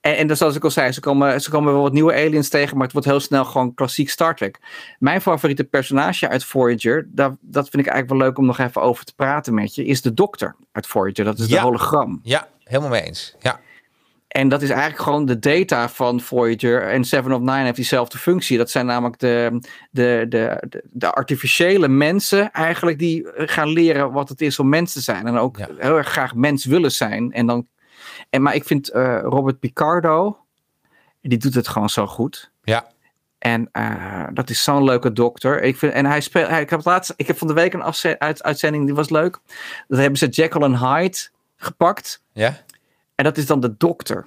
En, en dus zoals ik al zei, ze komen, ze komen wel wat nieuwe aliens tegen, maar het wordt heel snel gewoon klassiek Star Trek. Mijn favoriete personage uit Voyager, dat, dat vind ik eigenlijk wel leuk om nog even over te praten met je, is de dokter uit Voyager. Dat is de hologram. Ja, helemaal mee eens. Ja. En dat is eigenlijk gewoon de data van Voyager. En Seven of Nine heeft diezelfde functie. Dat zijn namelijk de, de, de, de, artificiële mensen eigenlijk die gaan leren wat het is om mens te zijn. En ook Ja. heel erg graag mens willen zijn. En dan, en, maar ik vind eh, Robert Picardo, die doet het gewoon zo goed. Ja. En eh, dat is zo'n leuke dokter. Ik vind, en hij speelt. Hij, ik, heb laatst, ik heb van de week een afze- uit, uitzending, die was leuk. Dat hebben ze Jekyll en Hyde gepakt. Ja? En dat is dan de dokter.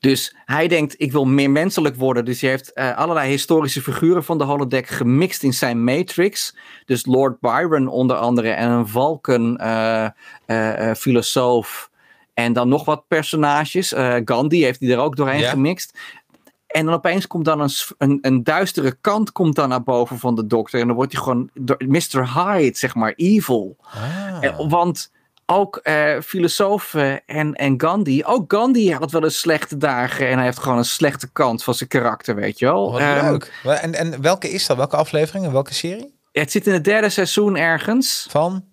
Dus hij denkt, ik wil meer menselijk worden. Dus hij heeft eh, allerlei historische figuren van de holodeck gemixt in zijn matrix. Dus Lord Byron onder andere en een valken eh, eh, filosoof. En dan nog wat personages. Gandhi heeft hij er ook doorheen gemixt. En dan opeens komt dan een, een, een duistere kant komt dan naar boven van de dokter. En dan wordt hij gewoon door Mr. Hyde, zeg maar, evil. Ah. Want ook eh, filosofen en, en Gandhi, ook Gandhi had wel eens slechte dagen en hij heeft gewoon een slechte kant van zijn karakter, weet je wel. Wat Ehm, leuk. Wel, En, en welke is dat? Welke aflevering en welke serie? het zit in het derde seizoen ergens Van,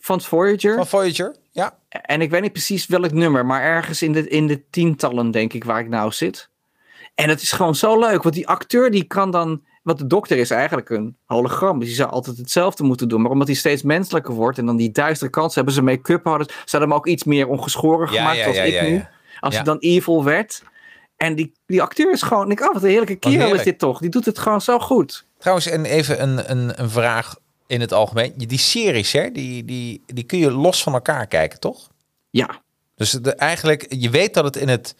van Voyager. van Voyager? Ja. En ik weet niet precies welk nummer, maar ergens in de, in de tientallen denk ik waar ik nou zit. En het is gewoon zo leuk, want die acteur die kan dan... Want de dokter is eigenlijk een hologram, dus die zou altijd hetzelfde moeten doen. Maar omdat hij steeds menselijker wordt en dan die duistere kant, ze hebben ze make-up hadden, ze hadden hem ook iets meer ongeschoren Ja, gemaakt ja, als ik nu. Als hij dan evil werd. En die, die acteur is gewoon, ik, oh, wat een heerlijke kerel is dit toch. Die doet het gewoon zo goed. Trouwens, en even een, een, een vraag in het algemeen. Die series, hè, die, die, die kun je los van elkaar kijken, toch? Ja, Dus de, eigenlijk, je weet dat het in het,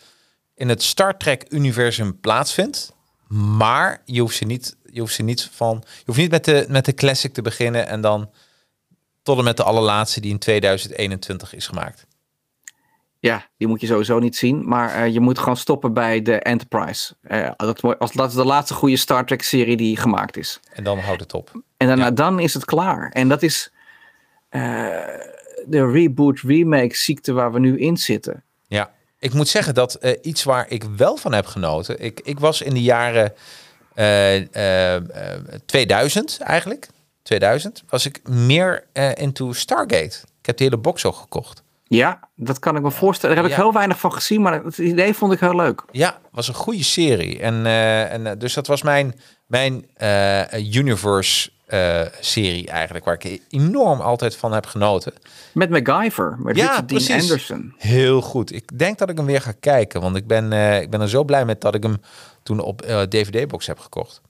in het Star Trek-universum plaatsvindt. Maar je hoeft ze niet, je hoeft ze niet van. Je hoeft niet met de, met de classic te beginnen en dan tot en met de allerlaatste die in 2021 is gemaakt. ja, die moet je sowieso niet zien. Maar eh, je moet gewoon stoppen bij de Enterprise. Eh, dat, als, dat is de laatste goede Star Trek serie die gemaakt is. En dan houdt het op. En daarna, Ja. dan is het klaar. En dat is eh, de reboot, remake ziekte waar we nu in zitten. Ja, ik moet zeggen dat eh, iets waar ik wel van heb genoten. Ik, ik was in de jaren eh, eh, eh, 2000 eigenlijk. 2000 was ik meer eh, into Stargate. Ik heb de hele box ook gekocht. Ja, dat kan ik me voorstellen. Daar heb ik Ja. heel weinig van gezien, maar het idee vond ik heel leuk. Ja, was een goede serie. En, eh, en eh, dus dat was mijn, mijn eh, universe eh, serie eigenlijk, waar ik enorm altijd van heb genoten. Met MacGyver, met Ja, Richard Dean precies. Anderson. Heel goed. Ik denk dat ik hem weer ga kijken, want ik ben, eh, ik ben er zo blij met dat ik hem toen op eh, DVD-box heb gekocht.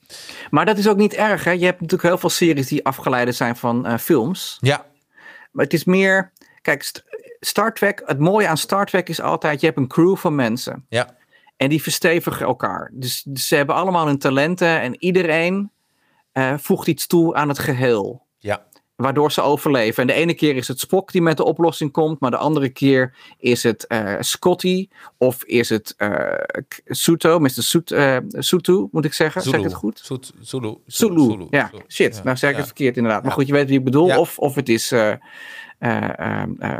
Maar dat is ook niet erg, hè? Je hebt natuurlijk heel veel series die afgeleid zijn van films. Ja, Maar het is meer... Kijk, St- Star Trek, het mooie aan Star Trek is altijd... Je hebt een crew van mensen. ja, En die verstevigen elkaar. Dus, dus ze hebben allemaal hun talenten. En iedereen eh, voegt iets toe aan het geheel. ja. Waardoor ze overleven. En de ene keer is het Spock die met de oplossing komt. Maar de andere keer is het eh, Scotty. Of is het K- Suto. Mr. Eh, Sutu, moet ik zeggen. Zeg ik het goed? Zulu. Zulu. Zulu. Ja, shit. Ja, Nou zeg ik ja. het verkeerd inderdaad. Maar goed, je weet wie ik bedoel. Of, of het is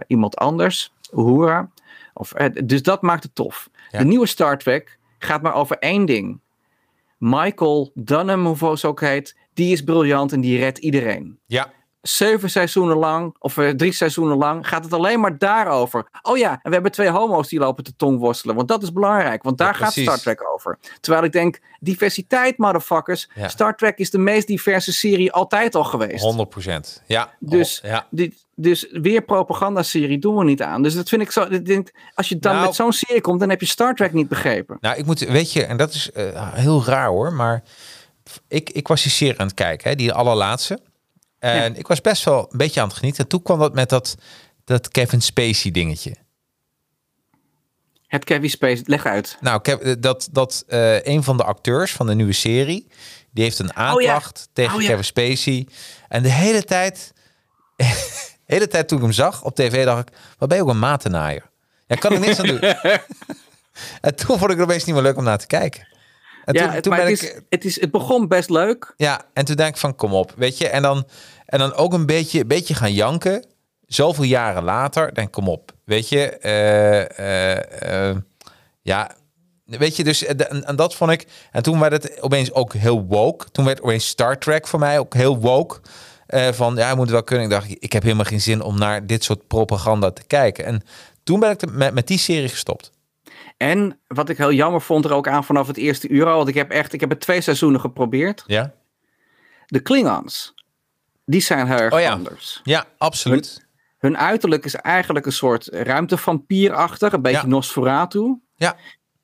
iemand anders. Uhura. Of, dus dat maakt het tof. De nieuwe Star Trek gaat maar over één ding. Michael Dunham, hoe ze ook heet, die is briljant en die redt iedereen. Ja, Zeven seizoenen lang, of eh, drie seizoenen lang, gaat het alleen maar daarover. Oh ja, en we hebben twee homo's die lopen te tongworstelen. Want dat is belangrijk, want daar Ja, gaat. Star Trek over. Terwijl ik denk, diversiteit, motherfuckers. Ja. Star Trek is de meest diverse serie altijd al geweest. 100 procent. Ja, Dus, oh, ja. dit, dus weer propagandaserie doen we niet aan. Dus dat vind ik zo. Ik denk, als je dan Nou- met zo'n serie komt, dan heb je Star Trek niet begrepen. Nou, ik moet, weet je, en dat is eh, heel raar hoor, maar ik, ik was die serie aan het kijken, hè, die allerlaatste. En ik was best wel een beetje aan het genieten. En toen kwam dat met dat, dat Kevin Spacey dingetje. Het Kevin Space, leg uit. Nou, eh, dat, dat eh, een van de acteurs van de nieuwe serie, die heeft een aanklacht tegen Oh ja. Kevin Spacey. En de hele tijd, de hele tijd toen ik hem zag op tv, dacht ik, wat ben je ook een matenaaier? Ja, kan ik niks aan doen. en toen vond ik het opeens niet meer leuk om naar te kijken. En ja, toen, het, toen maar ben het, ik, is, het, is, het begon best leuk. ja, en toen denk ik van, kom op, weet je. En dan, en dan ook een beetje, beetje gaan janken. Zoveel jaren later, denk ik, kom op. Weet je, eh, eh, eh, ja, weet je, dus en, en dat vond ik. En toen werd het opeens ook heel woke. Toen werd opeens Star Trek voor mij ook heel woke. Van, ja, moet wel kunnen. Ik dacht, ik heb helemaal geen zin om naar dit soort propaganda te kijken. En toen ben ik met, met die serie gestopt. En wat ik heel jammer vond er ook aan vanaf het eerste uur al. Want ik heb echt, ik heb het twee seizoenen geprobeerd. Ja, De Klingons, die zijn heel erg Oh ja. anders. ja absoluut. Hun uiterlijk is eigenlijk een soort ruimtevampierachtig. Een beetje Ja. Nosferatu. Ja,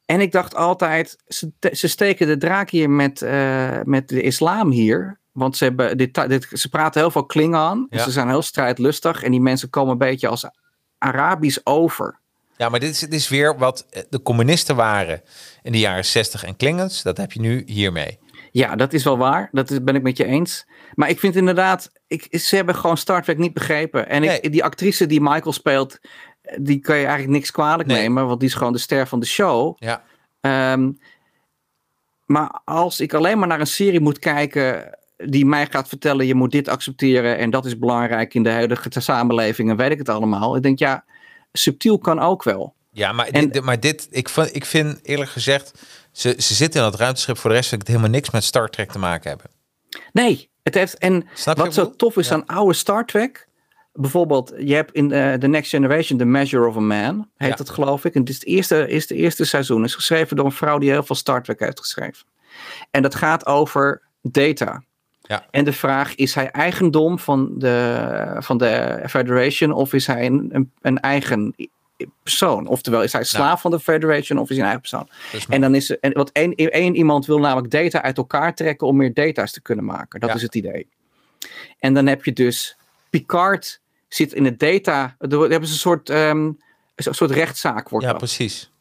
En ik dacht altijd, ze, ze steken de draak hier met, eh, met de islam hier. Want ze, hebben dit, dit, ze praten heel veel Klingon. Dus Ja. ze zijn heel strijdlustig. En die mensen komen een beetje als Arabisch over. Ja, maar dit is, dit is weer wat eh, de communisten waren in de jaren 60 en Klingons. Dat heb je nu hiermee. Ja, dat is wel waar. Dat is, ben ik met je eens. Maar ik vind inderdaad, ik, ze hebben gewoon Star Trek niet begrepen. En ik, die actrice die Michael speelt, die kan je eigenlijk niks kwalijk Nee. nemen. Want die is gewoon de ster van de show. Ja, Ehm, maar als ik alleen maar naar een serie moet kijken die mij gaat vertellen, je moet dit accepteren en dat is belangrijk in de huidige samenleving en weet ik het allemaal. Ik denk, ja, subtiel kan ook wel. ja maar, En- dit, maar dit, ik, vind- ik vind eerlijk gezegd, ze, ze zitten in dat ruimteschip voor de rest van het helemaal niks met Star Trek te maken hebben. Nee, het heeft. En Snap wat zo ik tof is Ja. aan oude Star Trek. Bijvoorbeeld, je hebt in eh, The Next Generation The Measure of a Man, heet Ja. dat geloof ik. En het is het eerste, is het eerste seizoen. is geschreven door een vrouw die heel veel Star Trek heeft geschreven. En dat gaat over data. Ja. En de vraag, is hij eigendom van de, van de Federation of is hij een, een, een eigen persoon. Oftewel, is hij slaaf van de Federation of is hij een eigen persoon? En dan is er, en wat één, één iemand wil namelijk data uit elkaar trekken om meer data's te kunnen maken. Dat Ja. is het idee. En dan heb je dus Picard zit in het data. Er hebben ze een soort, ehm, een soort rechtszaak wordt ja, dat. precies.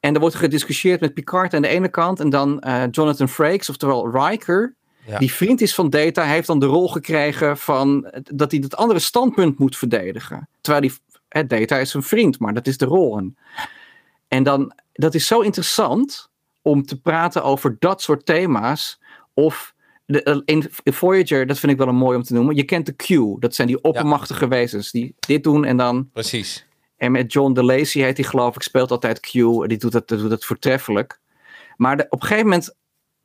En er wordt gediscussieerd met Picard aan de ene kant en dan eh, Jonathan Frakes, oftewel Riker. Ja. Die vriend is van Data, hij heeft dan de rol gekregen van dat hij dat andere standpunt moet verdedigen. Terwijl die, hè, Data is een vriend, maar dat is de rol. En, dan, dat is zo interessant om te praten over dat soort thema's. Of de, eh, in Voyager, dat vind ik wel een mooi om te noemen. Je kent de Q, dat zijn die oppermachtige wezens die dit doen en dan Precies. en met John DeLacy heet hij geloof ik, speelt altijd Q. En die doet dat, doet dat voortreffelijk. Maar de- op een gegeven moment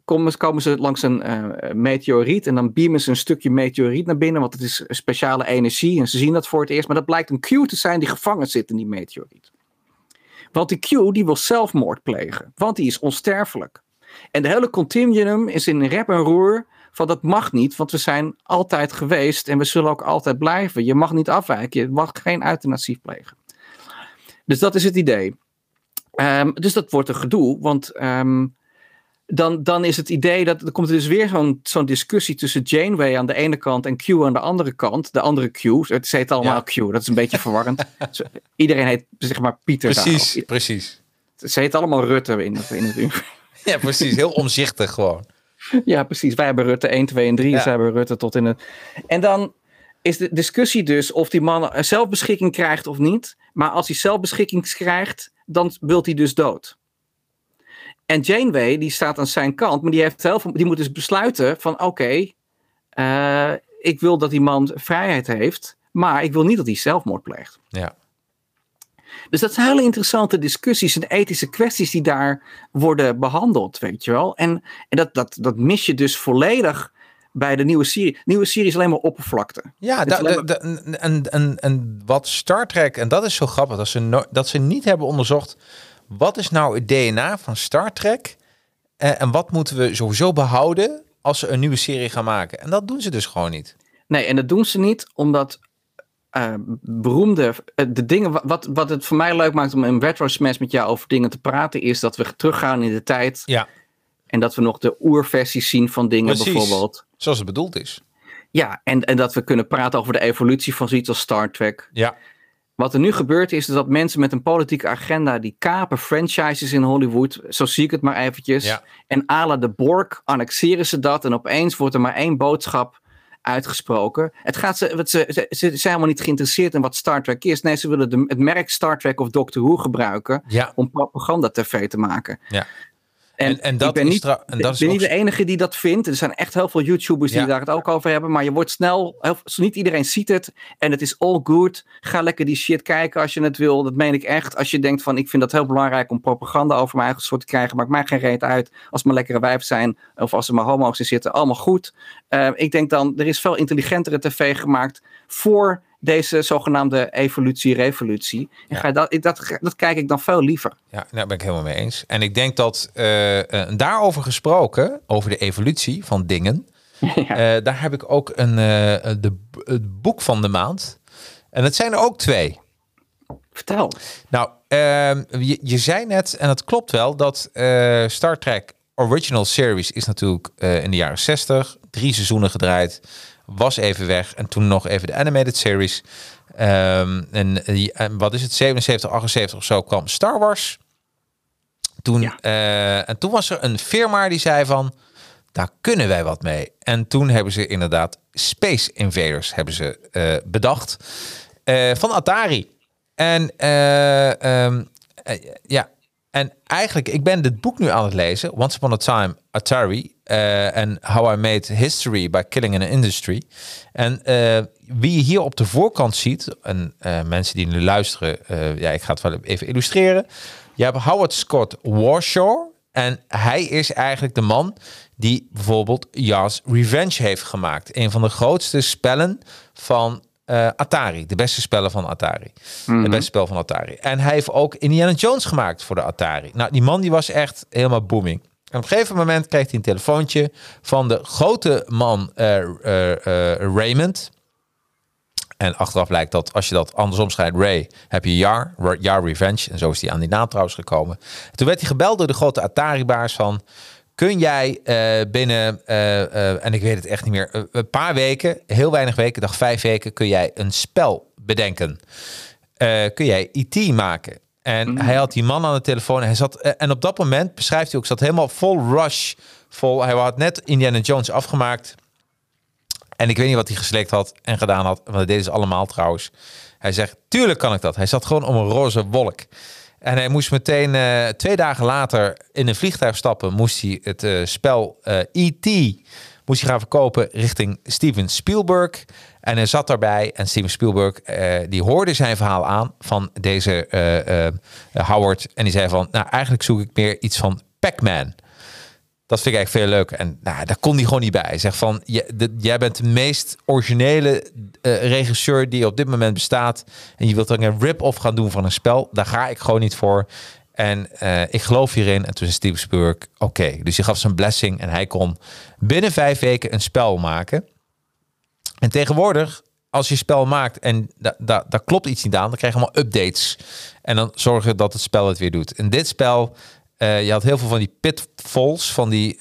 komen, ze langs een eh, meteoriet. En dan beamen ze een stukje meteoriet naar binnen. Want het is speciale energie. En ze zien dat voor het eerst. Maar dat blijkt een Q te zijn die gevangen zit in die meteoriet. Want die Q die wil zelfmoord plegen. Want die is onsterfelijk. En de hele continuum is in rep en roer. Van dat mag niet, want we zijn altijd geweest en we zullen ook altijd blijven. Je mag niet afwijken, je mag geen euthanasie plegen. Dus dat is het idee. Ehm, dus dat wordt een gedoe, want ehm, dan, dan is het idee dat er komt er dus weer zo'n zo'n discussie tussen Janeway aan de ene kant en Q aan de andere kant. De andere Q, het heet allemaal Ja. Q, dat is een beetje verwarrend. Iedereen heet zeg maar Pieter. daar Precies, ook. precies. Ze heet allemaal Rutte in het, in het universum. Ja, precies. Heel omzichtig gewoon. Ja, precies. Wij hebben Rutte 1, 2 en 3. Ja. Zij hebben Rutte tot in het. En dan is de discussie dus of die man zelfbeschikking krijgt of niet. Maar als hij zelfbeschikking krijgt, dan wilt hij dus dood. En Janeway, die staat aan zijn kant, maar die, heeft heel veel, die moet dus besluiten van oké, eh, ik wil dat die man vrijheid heeft, maar ik wil niet dat hij zelfmoord pleegt. Ja. Dus dat zijn hele interessante discussies en ethische kwesties die daar worden behandeld, weet je wel. En, en dat, dat, dat mis je dus volledig bij de nieuwe serie. Nieuwe serie is alleen maar oppervlakte. Ja, da- da- da- en, en, en wat Star Trek, en dat is zo grappig, dat ze, no- dat ze niet hebben onderzocht, wat is nou het DNA van Star Trek eh, en wat moeten we sowieso behouden als ze een nieuwe serie gaan maken. En dat doen ze dus gewoon niet. Nee, en dat doen ze niet omdat eh, beroemde, eh, de dingen, wa- wat, wat het voor mij leuk maakt om in Retro Smash met jou over dingen te praten, is dat we teruggaan in de tijd Ja, en dat we nog de oerversies zien van dingen Precies. bijvoorbeeld. zoals het bedoeld is. Ja, en, en dat we kunnen praten over de evolutie van zoiets als Star Trek. Ja, Wat er nu gebeurt is dat mensen met een politieke agenda die kapen franchises in Hollywood, zo zie ik het maar eventjes. Ja. En à la de Borg annexeren ze dat en opeens wordt er maar één boodschap uitgesproken. Het gaat ze, wat ze, ze, ze zijn helemaal niet geïnteresseerd in wat Star Trek is. Nee, ze willen de, het merk Star Trek of Doctor Who gebruiken ja, om propaganda-tv te maken. ja. En, En- dat ik ben niet, tra- en dat ik is ben ook niet de enige die dat vindt. Er zijn echt heel veel YouTubers die Ja. daar het ook over hebben. Maar je wordt snel, heel, niet iedereen ziet het. En het is all good. Ga lekker die shit kijken als je het wil. Dat meen ik echt. Als je denkt van ik vind dat heel belangrijk om propaganda over mijn eigen soort te krijgen. Maakt mij geen reet uit. Als het maar lekkere wijven zijn. Of als er maar homo's in zitten. Allemaal goed. Eh, ik denk dan, er is veel intelligentere tv gemaakt voor deze zogenaamde evolutie-revolutie. En Ja. ga dat, ik, dat, dat kijk ik dan veel liever. Ja, daar ben ik helemaal mee eens. En ik denk dat eh, eh, daarover gesproken, over de evolutie van dingen, eh, daar heb ik ook een, de, het boek van de maand. En het zijn er ook twee. Vertel. Nou, ehm, je, je zei net, en dat klopt wel, dat Star Trek Original Series is natuurlijk in de jaren 60, drie seizoenen gedraaid, was even weg en toen nog even de animated series. Ehm, en, en wat is het, 77, 78 of zo kwam Star Wars. Toen, Ja. eh, en toen was er een firma die zei van, daar kunnen wij wat mee. En toen hebben ze inderdaad Space Invaders hebben ze, eh, bedacht eh, van Atari. En eh, ehm, eh, ja, en eigenlijk, ik ben dit boek nu aan het lezen, Once Upon a Time Atari en How I Made History by Killing an Industry. En eh, wie je hier op de voorkant ziet, en eh, mensen die nu luisteren, eh, ja, ik ga het wel even illustreren. Je hebt Howard Scott Warshaw. En hij is eigenlijk de man die bijvoorbeeld Yas Revenge heeft gemaakt. Een van de grootste spellen van eh, Atari. De beste spellen van Atari. Het beste spel van Atari. En hij heeft ook Indiana Jones gemaakt voor de Atari. Nou, die man die was echt helemaal booming. En op een gegeven moment kreeg hij een telefoontje van de grote man eh, eh, eh, Raymond. En achteraf blijkt dat als je dat andersom schrijft, Ray, heb je Jar, Jar Revenge. En zo is hij aan die naam trouwens gekomen. toen werd hij gebeld door de grote Atari-baas van... Kun jij binnen, en ik weet het echt niet meer, een paar weken, heel weinig weken, dag vijf weken, kun jij een spel bedenken. kun jij IT maken? En mm. hij had die man aan de telefoon. En, hij zat, en op dat moment beschrijft hij ook, zat helemaal vol rush. Vol, hij had net Indiana Jones afgemaakt. En ik weet niet wat hij geslekt had en gedaan had. Want dat deden ze allemaal trouwens. Hij zegt, tuurlijk kan ik dat. Hij zat gewoon om een roze wolk. En hij moest meteen uh, twee dagen later in een vliegtuig stappen. Moest hij het uh, spel eh, E.T. moest hij gaan verkopen richting Steven Spielberg. En hij zat daarbij en Steven Spielberg die hoorde zijn verhaal aan van deze Howard. En die zei van, nou eigenlijk zoek ik meer iets van Pac-Man. Dat vind ik eigenlijk veel leuk. En nou, daar kon hij gewoon niet bij. Zegt van, jij bent de meest originele regisseur die op dit moment bestaat. En je wilt dan een rip-off gaan doen van een spel. Daar ga ik gewoon niet voor. En uh, ik geloof hierin. En toen zei Steven Spielberg, oké. Dus hij gaf zijn blessing en hij kon binnen vijf weken een spel maken. En tegenwoordig, als je spel maakt en da daar klopt iets niet aan, dan krijg je allemaal updates. En dan zorgen dat het spel het weer doet. In dit spel uh, je had heel veel van die pitfalls, van die, uh,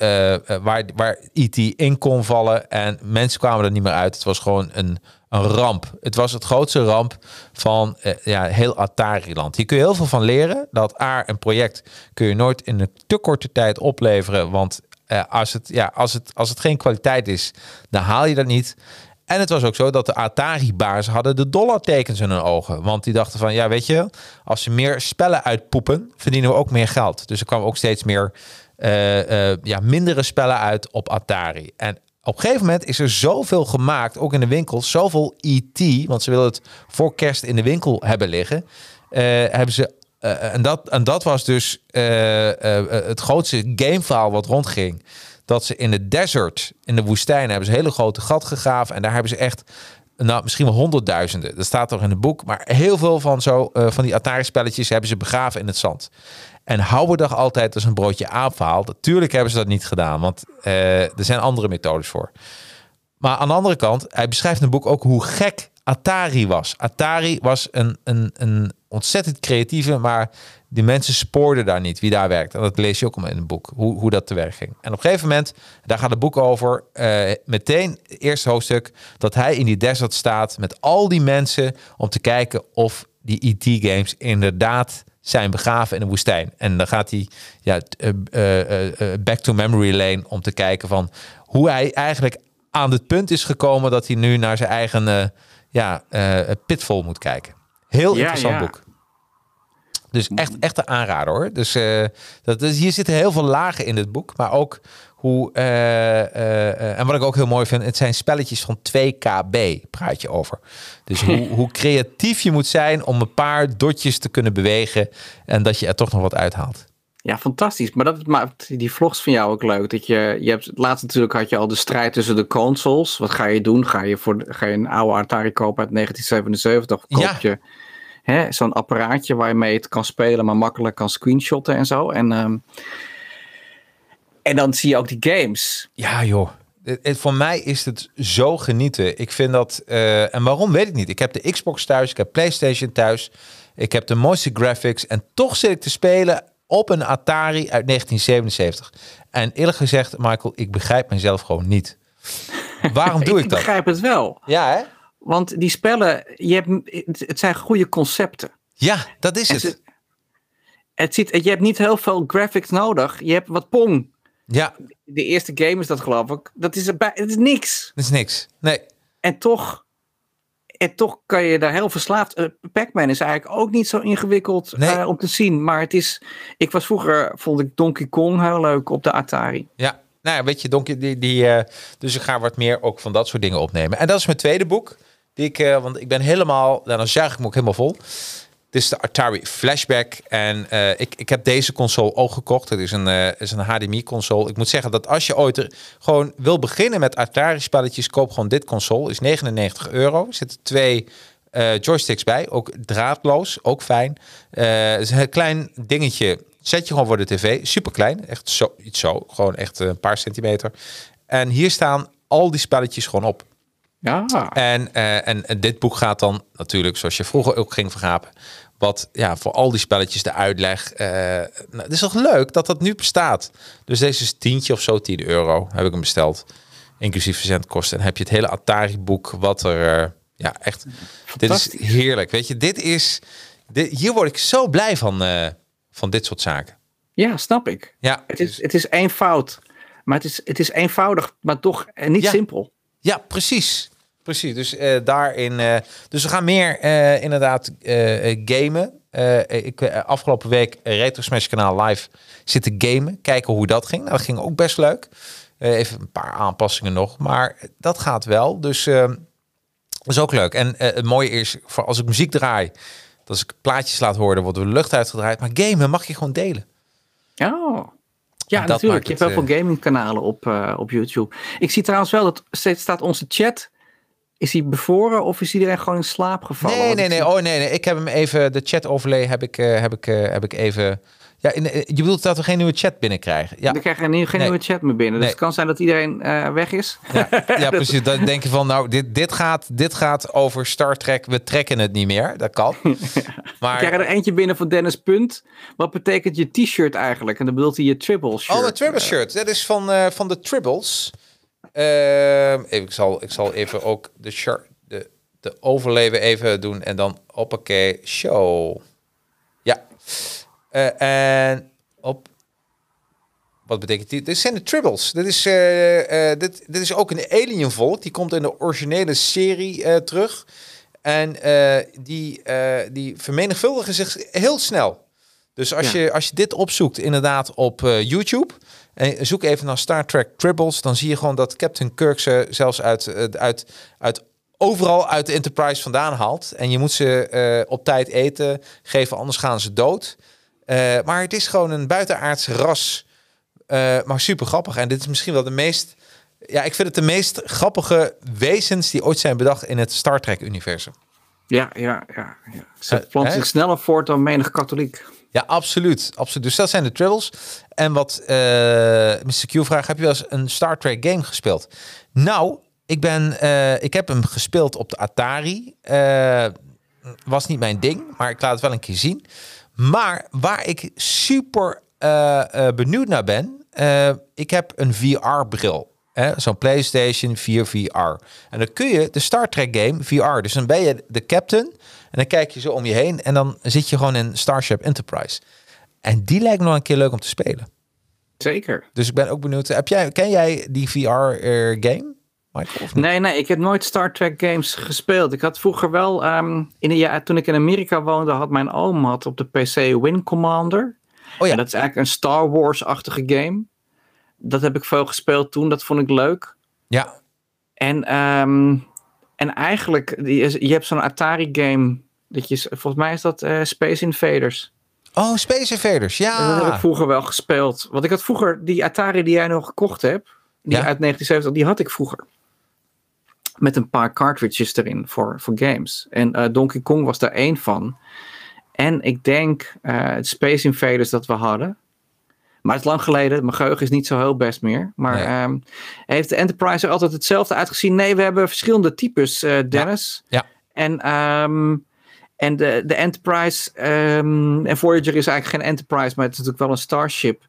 waar, waar IT e in kon vallen. En mensen kwamen er niet meer uit. Het was gewoon een, een ramp. Het was het grootste ramp van uh, ja, heel Atari-land. Hier kun je heel veel van leren. Dat A, een project kun je nooit in een te korte tijd opleveren. Want als, het, ja, als, het, als het geen kwaliteit is, dan haal je dat niet. En het was ook zo dat de Atari-baas hadden de dollartekens in hun ogen. Want die dachten van, ja, weet je, als ze meer spellen uitpoepen, verdienen we ook meer geld. Dus er kwam ook steeds meer, uh, ja, mindere spellen uit op Atari. En op een gegeven moment is er zoveel gemaakt, ook in de winkel, zoveel IT, want ze willen het voor kerst in de winkel hebben liggen. Uh, hebben ze en, dat, en dat was dus het grootste gameverhaal wat rondging dat ze in de desert, in de woestijn, hebben ze een hele grote gat gegraven. En daar hebben ze echt, nou, misschien wel honderdduizenden. Dat staat toch in het boek. Maar heel veel van, zo, van die Atari-spelletjes hebben ze begraven in het zand. En Houwerdag altijd als een broodje aap verhaal. Natuurlijk hebben ze dat niet gedaan, want uh, er zijn andere methodes voor. Maar aan de andere kant, hij beschrijft in het boek ook hoe gek Atari was. Atari was een, een, een ontzettend creatieve, maar die mensen spoorden daar niet wie daar werkt. En dat lees je ook in het boek, hoe, hoe dat te werk ging. En op een gegeven moment, daar gaat het boek over, uh, meteen eerste hoofdstuk, dat hij in die desert staat met al die mensen om te kijken of die IT-games inderdaad zijn begraven in de woestijn. En dan gaat hij ja, uh, uh, back to memory lane om te kijken van hoe hij eigenlijk aan het punt is gekomen dat hij nu naar zijn eigen ja, pitfall moet kijken. Heel interessant boek. Dus echt, echt een aanrader hoor. Dus, uh, dat, dus hier zitten heel veel lagen in het boek. Maar ook hoe. Uh, uh, en wat ik ook heel mooi vind, het zijn spelletjes van 2 KB, praat je over. Dus hoe, hoe creatief je moet zijn om een paar dotjes te kunnen bewegen. En dat je er toch nog wat uithaalt. Ja, fantastisch. Maar dat maakt die vlogs van jou ook leuk. Dat je, je hebt, laatst natuurlijk had je al de strijd tussen de consoles. Wat ga je doen? Ga je, voor, ga je een oude Atari kopen uit 1977? Of koop je zo'n apparaatje waarmee het kan spelen, maar makkelijk kan screenshotten en zo. En, ehm, en dan zie je ook die games. Ja, joh. Het, voor mij is het zo genieten. Ik vind dat. Uh, en waarom weet ik niet. Ik heb de Xbox thuis, ik heb PlayStation thuis. Ik heb de mooiste graphics. En toch zit ik te spelen op een Atari uit 1977. En eerlijk gezegd, Michael, ik begrijp mezelf gewoon niet. Waarom doe ik, ik dat? Ik begrijp het wel. Ja, hè? Want die spellen, je hebt, het zijn goede concepten. Ja, dat is het. het. het ziet, je hebt niet heel veel graphics nodig. Je hebt wat Pong. Ja. De eerste game is dat geloof ik. Dat is, erbij, het is niks. Dat is niks. Nee. En toch, en toch kan je daar heel verslaafd. Uh, Pac-Man is eigenlijk ook niet zo ingewikkeld nee. uh, om te zien. Maar het is. Ik was vroeger, vond ik Donkey Kong heel leuk op de Atari. Ja, nou ja, weet je, Donkey, die, die, uh, dus ik ga wat meer ook van dat soort dingen opnemen. En dat is mijn tweede boek. Die ik, want ik ben helemaal, nou, dan zeg ik me ook helemaal vol. Dit is de Atari Flashback. En uh, ik, ik heb deze console ook gekocht. Het is een, uh, is een HDMI-console. Ik moet zeggen dat als je ooit er gewoon wil beginnen met Atari-spelletjes, koop gewoon dit console. Is 99 euro. Er zitten twee uh, joysticks bij. Ook draadloos. Ook fijn. het is een klein dingetje. Zet je gewoon voor de tv. Super klein. Echt zo, iets zo. Gewoon echt een paar centimeter. En hier staan al die spelletjes gewoon op. Ja. En, eh, en, en dit boek gaat dan natuurlijk, zoals je vroeger ook ging vergapen, wat ja, voor al die spelletjes de uitleg. eh, nou, het is toch leuk dat dat nu bestaat. Dus deze is tientje of zo, 10 euro heb ik hem besteld. Inclusief verzendkosten. En heb je het hele Atari-boek, wat er. eh, ja, echt. Dit is heerlijk. Weet je, dit is. Dit, hier word ik zo blij van, van dit soort zaken. ja, snap ik. Ja, Het is, het is eenvoud. Maar het is, het is eenvoudig, maar toch niet Ja. simpel. Ja, precies. Precies. Dus eh, daarin. eh, dus we gaan meer eh, inderdaad gamen. Ik afgelopen week Retro Smash kanaal live zitten gamen. Kijken hoe dat ging. Nou, dat ging ook best leuk. Even een paar aanpassingen nog. Maar dat gaat wel. Dus eh, dat is ook leuk. En het mooie is, voor als ik muziek draai, dat als ik plaatjes laat horen, wordt de lucht uitgedraaid. Maar gamen mag je gewoon delen. Oh. Ja, natuurlijk. Je hebt heel veel gamingkanalen op, op YouTube. Ik zie trouwens wel dat steeds staat onze chat. Is hij bevroren of is iedereen gewoon in slaap gevallen? Nee, nee, ik nee. zie- Oh, nee, nee. Ik heb hem even, de chat overlay heb ik, eh, heb ik, eh, heb ik even. Ja, in, eh, je bedoelt dat we geen nieuwe chat binnenkrijgen? Ja, Dan krijg je geen, geen Nee. nieuwe chat meer binnen. Dus Nee. het kan zijn dat iedereen eh, weg is. ja, ja, precies. Dan denk je van, nou, dit, dit, gaat, dit gaat over Star Trek. We trekken het niet meer. Dat kan. Ik krijg Maar, er eentje binnen van Dennis Punt. Wat betekent je t-shirt eigenlijk? En dan bedoelt hij je triple shirt. oh, een Tribble shirt. Dat is van, eh, van de Tribbles. Ehm, even, ik, zal, ik zal even ook de de, de overlay weer even doen. En dan hoppakee, show. Ja. Eh, en op. Wat betekent die? Dit zijn de Tribbles. Dit is, eh, eh, dit, dit is ook een alien volk. Die komt in de originele serie terug. En die, die vermenigvuldigen zich heel snel. Dus als, Ja. je, als je dit opzoekt inderdaad op YouTube... en zoek even naar Star Trek Tribbles... dan zie je gewoon dat Captain Kirk ze zelfs uit, eh, uit, uit overal uit de Enterprise vandaan haalt. En je moet ze eh, op tijd eten geven, anders gaan ze dood. Eh, maar het is gewoon een buitenaards ras... Maar super grappig. En dit is misschien wel de meest. Ja, ik vind het de meest grappige wezens die ooit zijn bedacht in het Star Trek-universum. Ja, ja, ja. ja. Ze hè? zich sneller voort dan menig katholiek. Ja, absoluut. absoluut. Dus dat zijn de Tribbles. En wat eh Mr. Q vraagt, heb je wel eens een Star Trek game gespeeld? Nou, ik, ben, eh, ik heb hem gespeeld op de Atari. Eh, was niet mijn ding, maar ik laat het wel een keer zien. Maar waar ik super benieuwd naar ben, ik heb een VR-bril. Zo'n PlayStation 4 VR. En dan kun je de Star Trek game VR. Dus dan ben je de captain. En dan kijk je zo om je heen. En dan zit je gewoon in Starship Enterprise. En die lijkt me nog een keer leuk om te spelen. Zeker. Dus ik ben ook benieuwd. Heb jij, ken jij die VR-game? Michael, of niet? Nee, nee, ik heb nooit Star Trek games gespeeld. Ik had vroeger wel, ehm, in de, ja, toen ik in Amerika woonde, had mijn oom had op de PC Wing Commander. Oh ja. En dat is eigenlijk een Star Wars-achtige game. Dat heb ik veel gespeeld toen, dat vond ik leuk. Ja. En, ehm, en eigenlijk, je hebt zo'n Atari-game, dat je, volgens mij is dat eh, Space Invaders. Oh, Space Invaders. Dat heb Ja. ik vroeger wel gespeeld. Want ik had vroeger die Atari die jij nog gekocht hebt, die Ja. uit 1970, die had ik vroeger. Met een paar cartridges erin voor, voor games. En eh, Donkey Kong was daar één van. En ik denk het Space Invaders dat we hadden. Maar het is lang geleden. Mijn geheugen is niet zo heel best meer. Maar Nee. ehm, heeft de Enterprise er altijd hetzelfde uitgezien? Nee, we hebben verschillende types, eh, Dennis. Ja. En, ehm, en de, de Enterprise ehm, en Voyager is eigenlijk geen Enterprise, maar het is natuurlijk wel een Starship.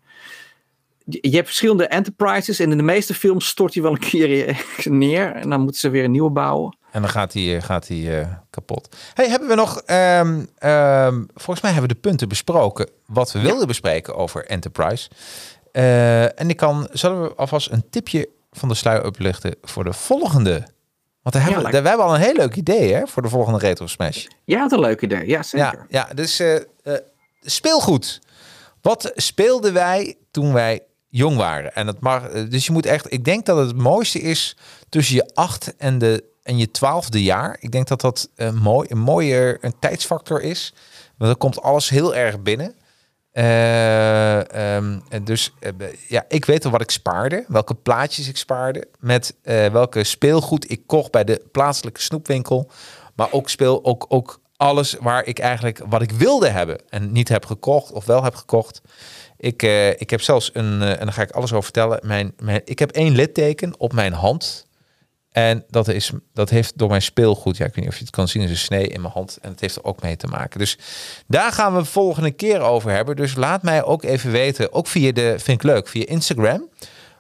Je je hebt verschillende Enterprises en in de meeste films stort hij wel een keer neer en dan moeten ze weer een nieuwe bouwen. En dan gaat hij gaat die, eh, kapot. Hey, hebben we nog... ehm, ehm, volgens mij hebben we de punten besproken... wat we wilden bespreken over Enterprise. Eh, en ik kan... Zullen we alvast een tipje van de sluier oplichten... voor de volgende... Want daar hebben, we, we hebben al een heel leuk idee hè, voor de volgende Retro Smash. Ja, dat is een leuk idee. Ja, zeker. Ja, ja dus eh, eh, speelgoed. Wat speelden wij toen wij jong waren? En dat mag, eh, dus je moet echt, ik denk dat het mooiste is tussen je acht en, de, en je twaalfde jaar. Ik denk dat dat een, mooi, een mooier een tijdsfactor is. Want dan komt alles heel erg binnen. Eh, en dus eh, ja, ik weet al wat ik spaarde, welke plaatjes ik spaarde, met eh, welke speelgoed ik kocht bij de plaatselijke snoepwinkel. Maar ook speel ook, ook alles waar ik eigenlijk wat ik wilde hebben en niet heb gekocht of wel heb gekocht. Ik, eh, ik heb zelfs een, eh, en daar ga ik alles over vertellen. Mijn, mijn, ik heb één litteken op mijn hand. En dat, is, dat heeft door mijn speelgoed, ja, ik weet niet of je het kan zien, is een snee in mijn hand. En het heeft er ook mee te maken. Dus daar gaan we de volgende keer over hebben. Dus laat mij ook even weten, ook via de, vind ik leuk, via Instagram.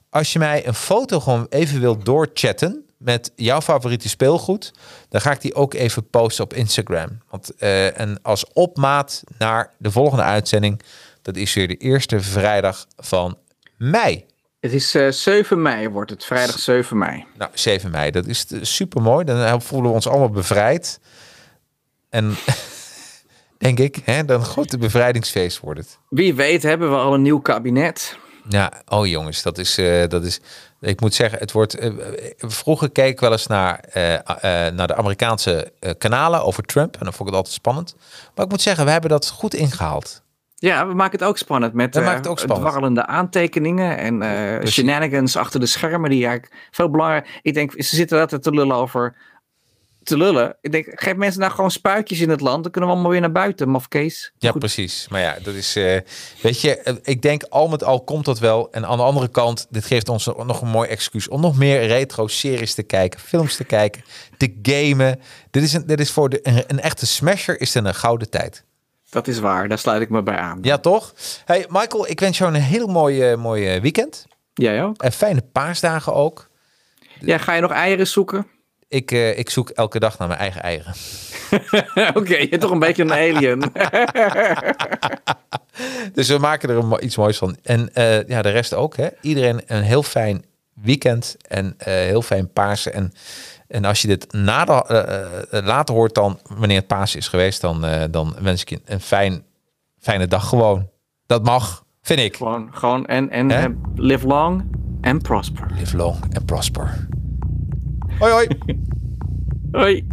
Als je mij een foto gewoon even wilt doorchatten met jouw favoriete speelgoed, dan ga ik die ook even posten op Instagram. Want, eh, en als opmaat naar de volgende uitzending, dat is weer de eerste vrijdag van mei. Het is eh 7 mei, wordt het. Vrijdag 7 mei. Nou, 7 mei, dat is super mooi. Dan eh, voelen we ons allemaal bevrijd. En denk ik, hè, dan een grote bevrijdingsfeest wordt het. Wie weet hebben we al een nieuw kabinet. Ja, oh jongens, dat is, eh, dat is. Ik moet zeggen, het wordt. eh, vroeger keek ik wel eens naar, eh, eh, naar de Amerikaanse eh, kanalen over Trump. En dan vond ik het altijd spannend. Maar ik moet zeggen, we hebben dat goed ingehaald. Ja, we maken het ook spannend met eh, het ook spannend. dwarrelende aantekeningen en eh, shenanigans achter de schermen die eigenlijk veel belangrijk. Ik denk, ze zitten altijd te lullen over te lullen. Ik denk, geef mensen nou gewoon spuitjes in het land, dan kunnen we allemaal weer naar buiten, mafkees. Ja, Goed. precies. Maar ja, dat is. eh, weet je, ik denk al met al komt dat wel. En aan de andere kant, dit geeft ons nog een mooi excuus om nog meer retro-series te kijken, films te kijken, te gamen. Dit is, een, dit is voor de, een, een echte smasher is het een gouden tijd. Dat is waar, daar sluit ik me bij aan. Ja, toch? Hey, Michael, ik wens jou een heel mooi, mooie weekend. Jij ook? En fijne paasdagen ook. Ja, ga je nog eieren zoeken? Ik, eh, ik zoek elke dag naar mijn eigen eieren. Oké, je bent toch een beetje een alien. Dus we maken er een iets moois van. En eh, ja, de rest ook. Hè? Iedereen een heel fijn weekend en eh, heel fijn Pasen. En, en als je dit de, eh, eh, later hoort dan, wanneer het Pasen is geweest, dan, eh, dan wens ik je een fijn, fijne dag gewoon. Dat mag, vind ik. gewoon, gewoon en, en eh, live long and prosper. Live long and prosper. Hoi hoi. Hoi.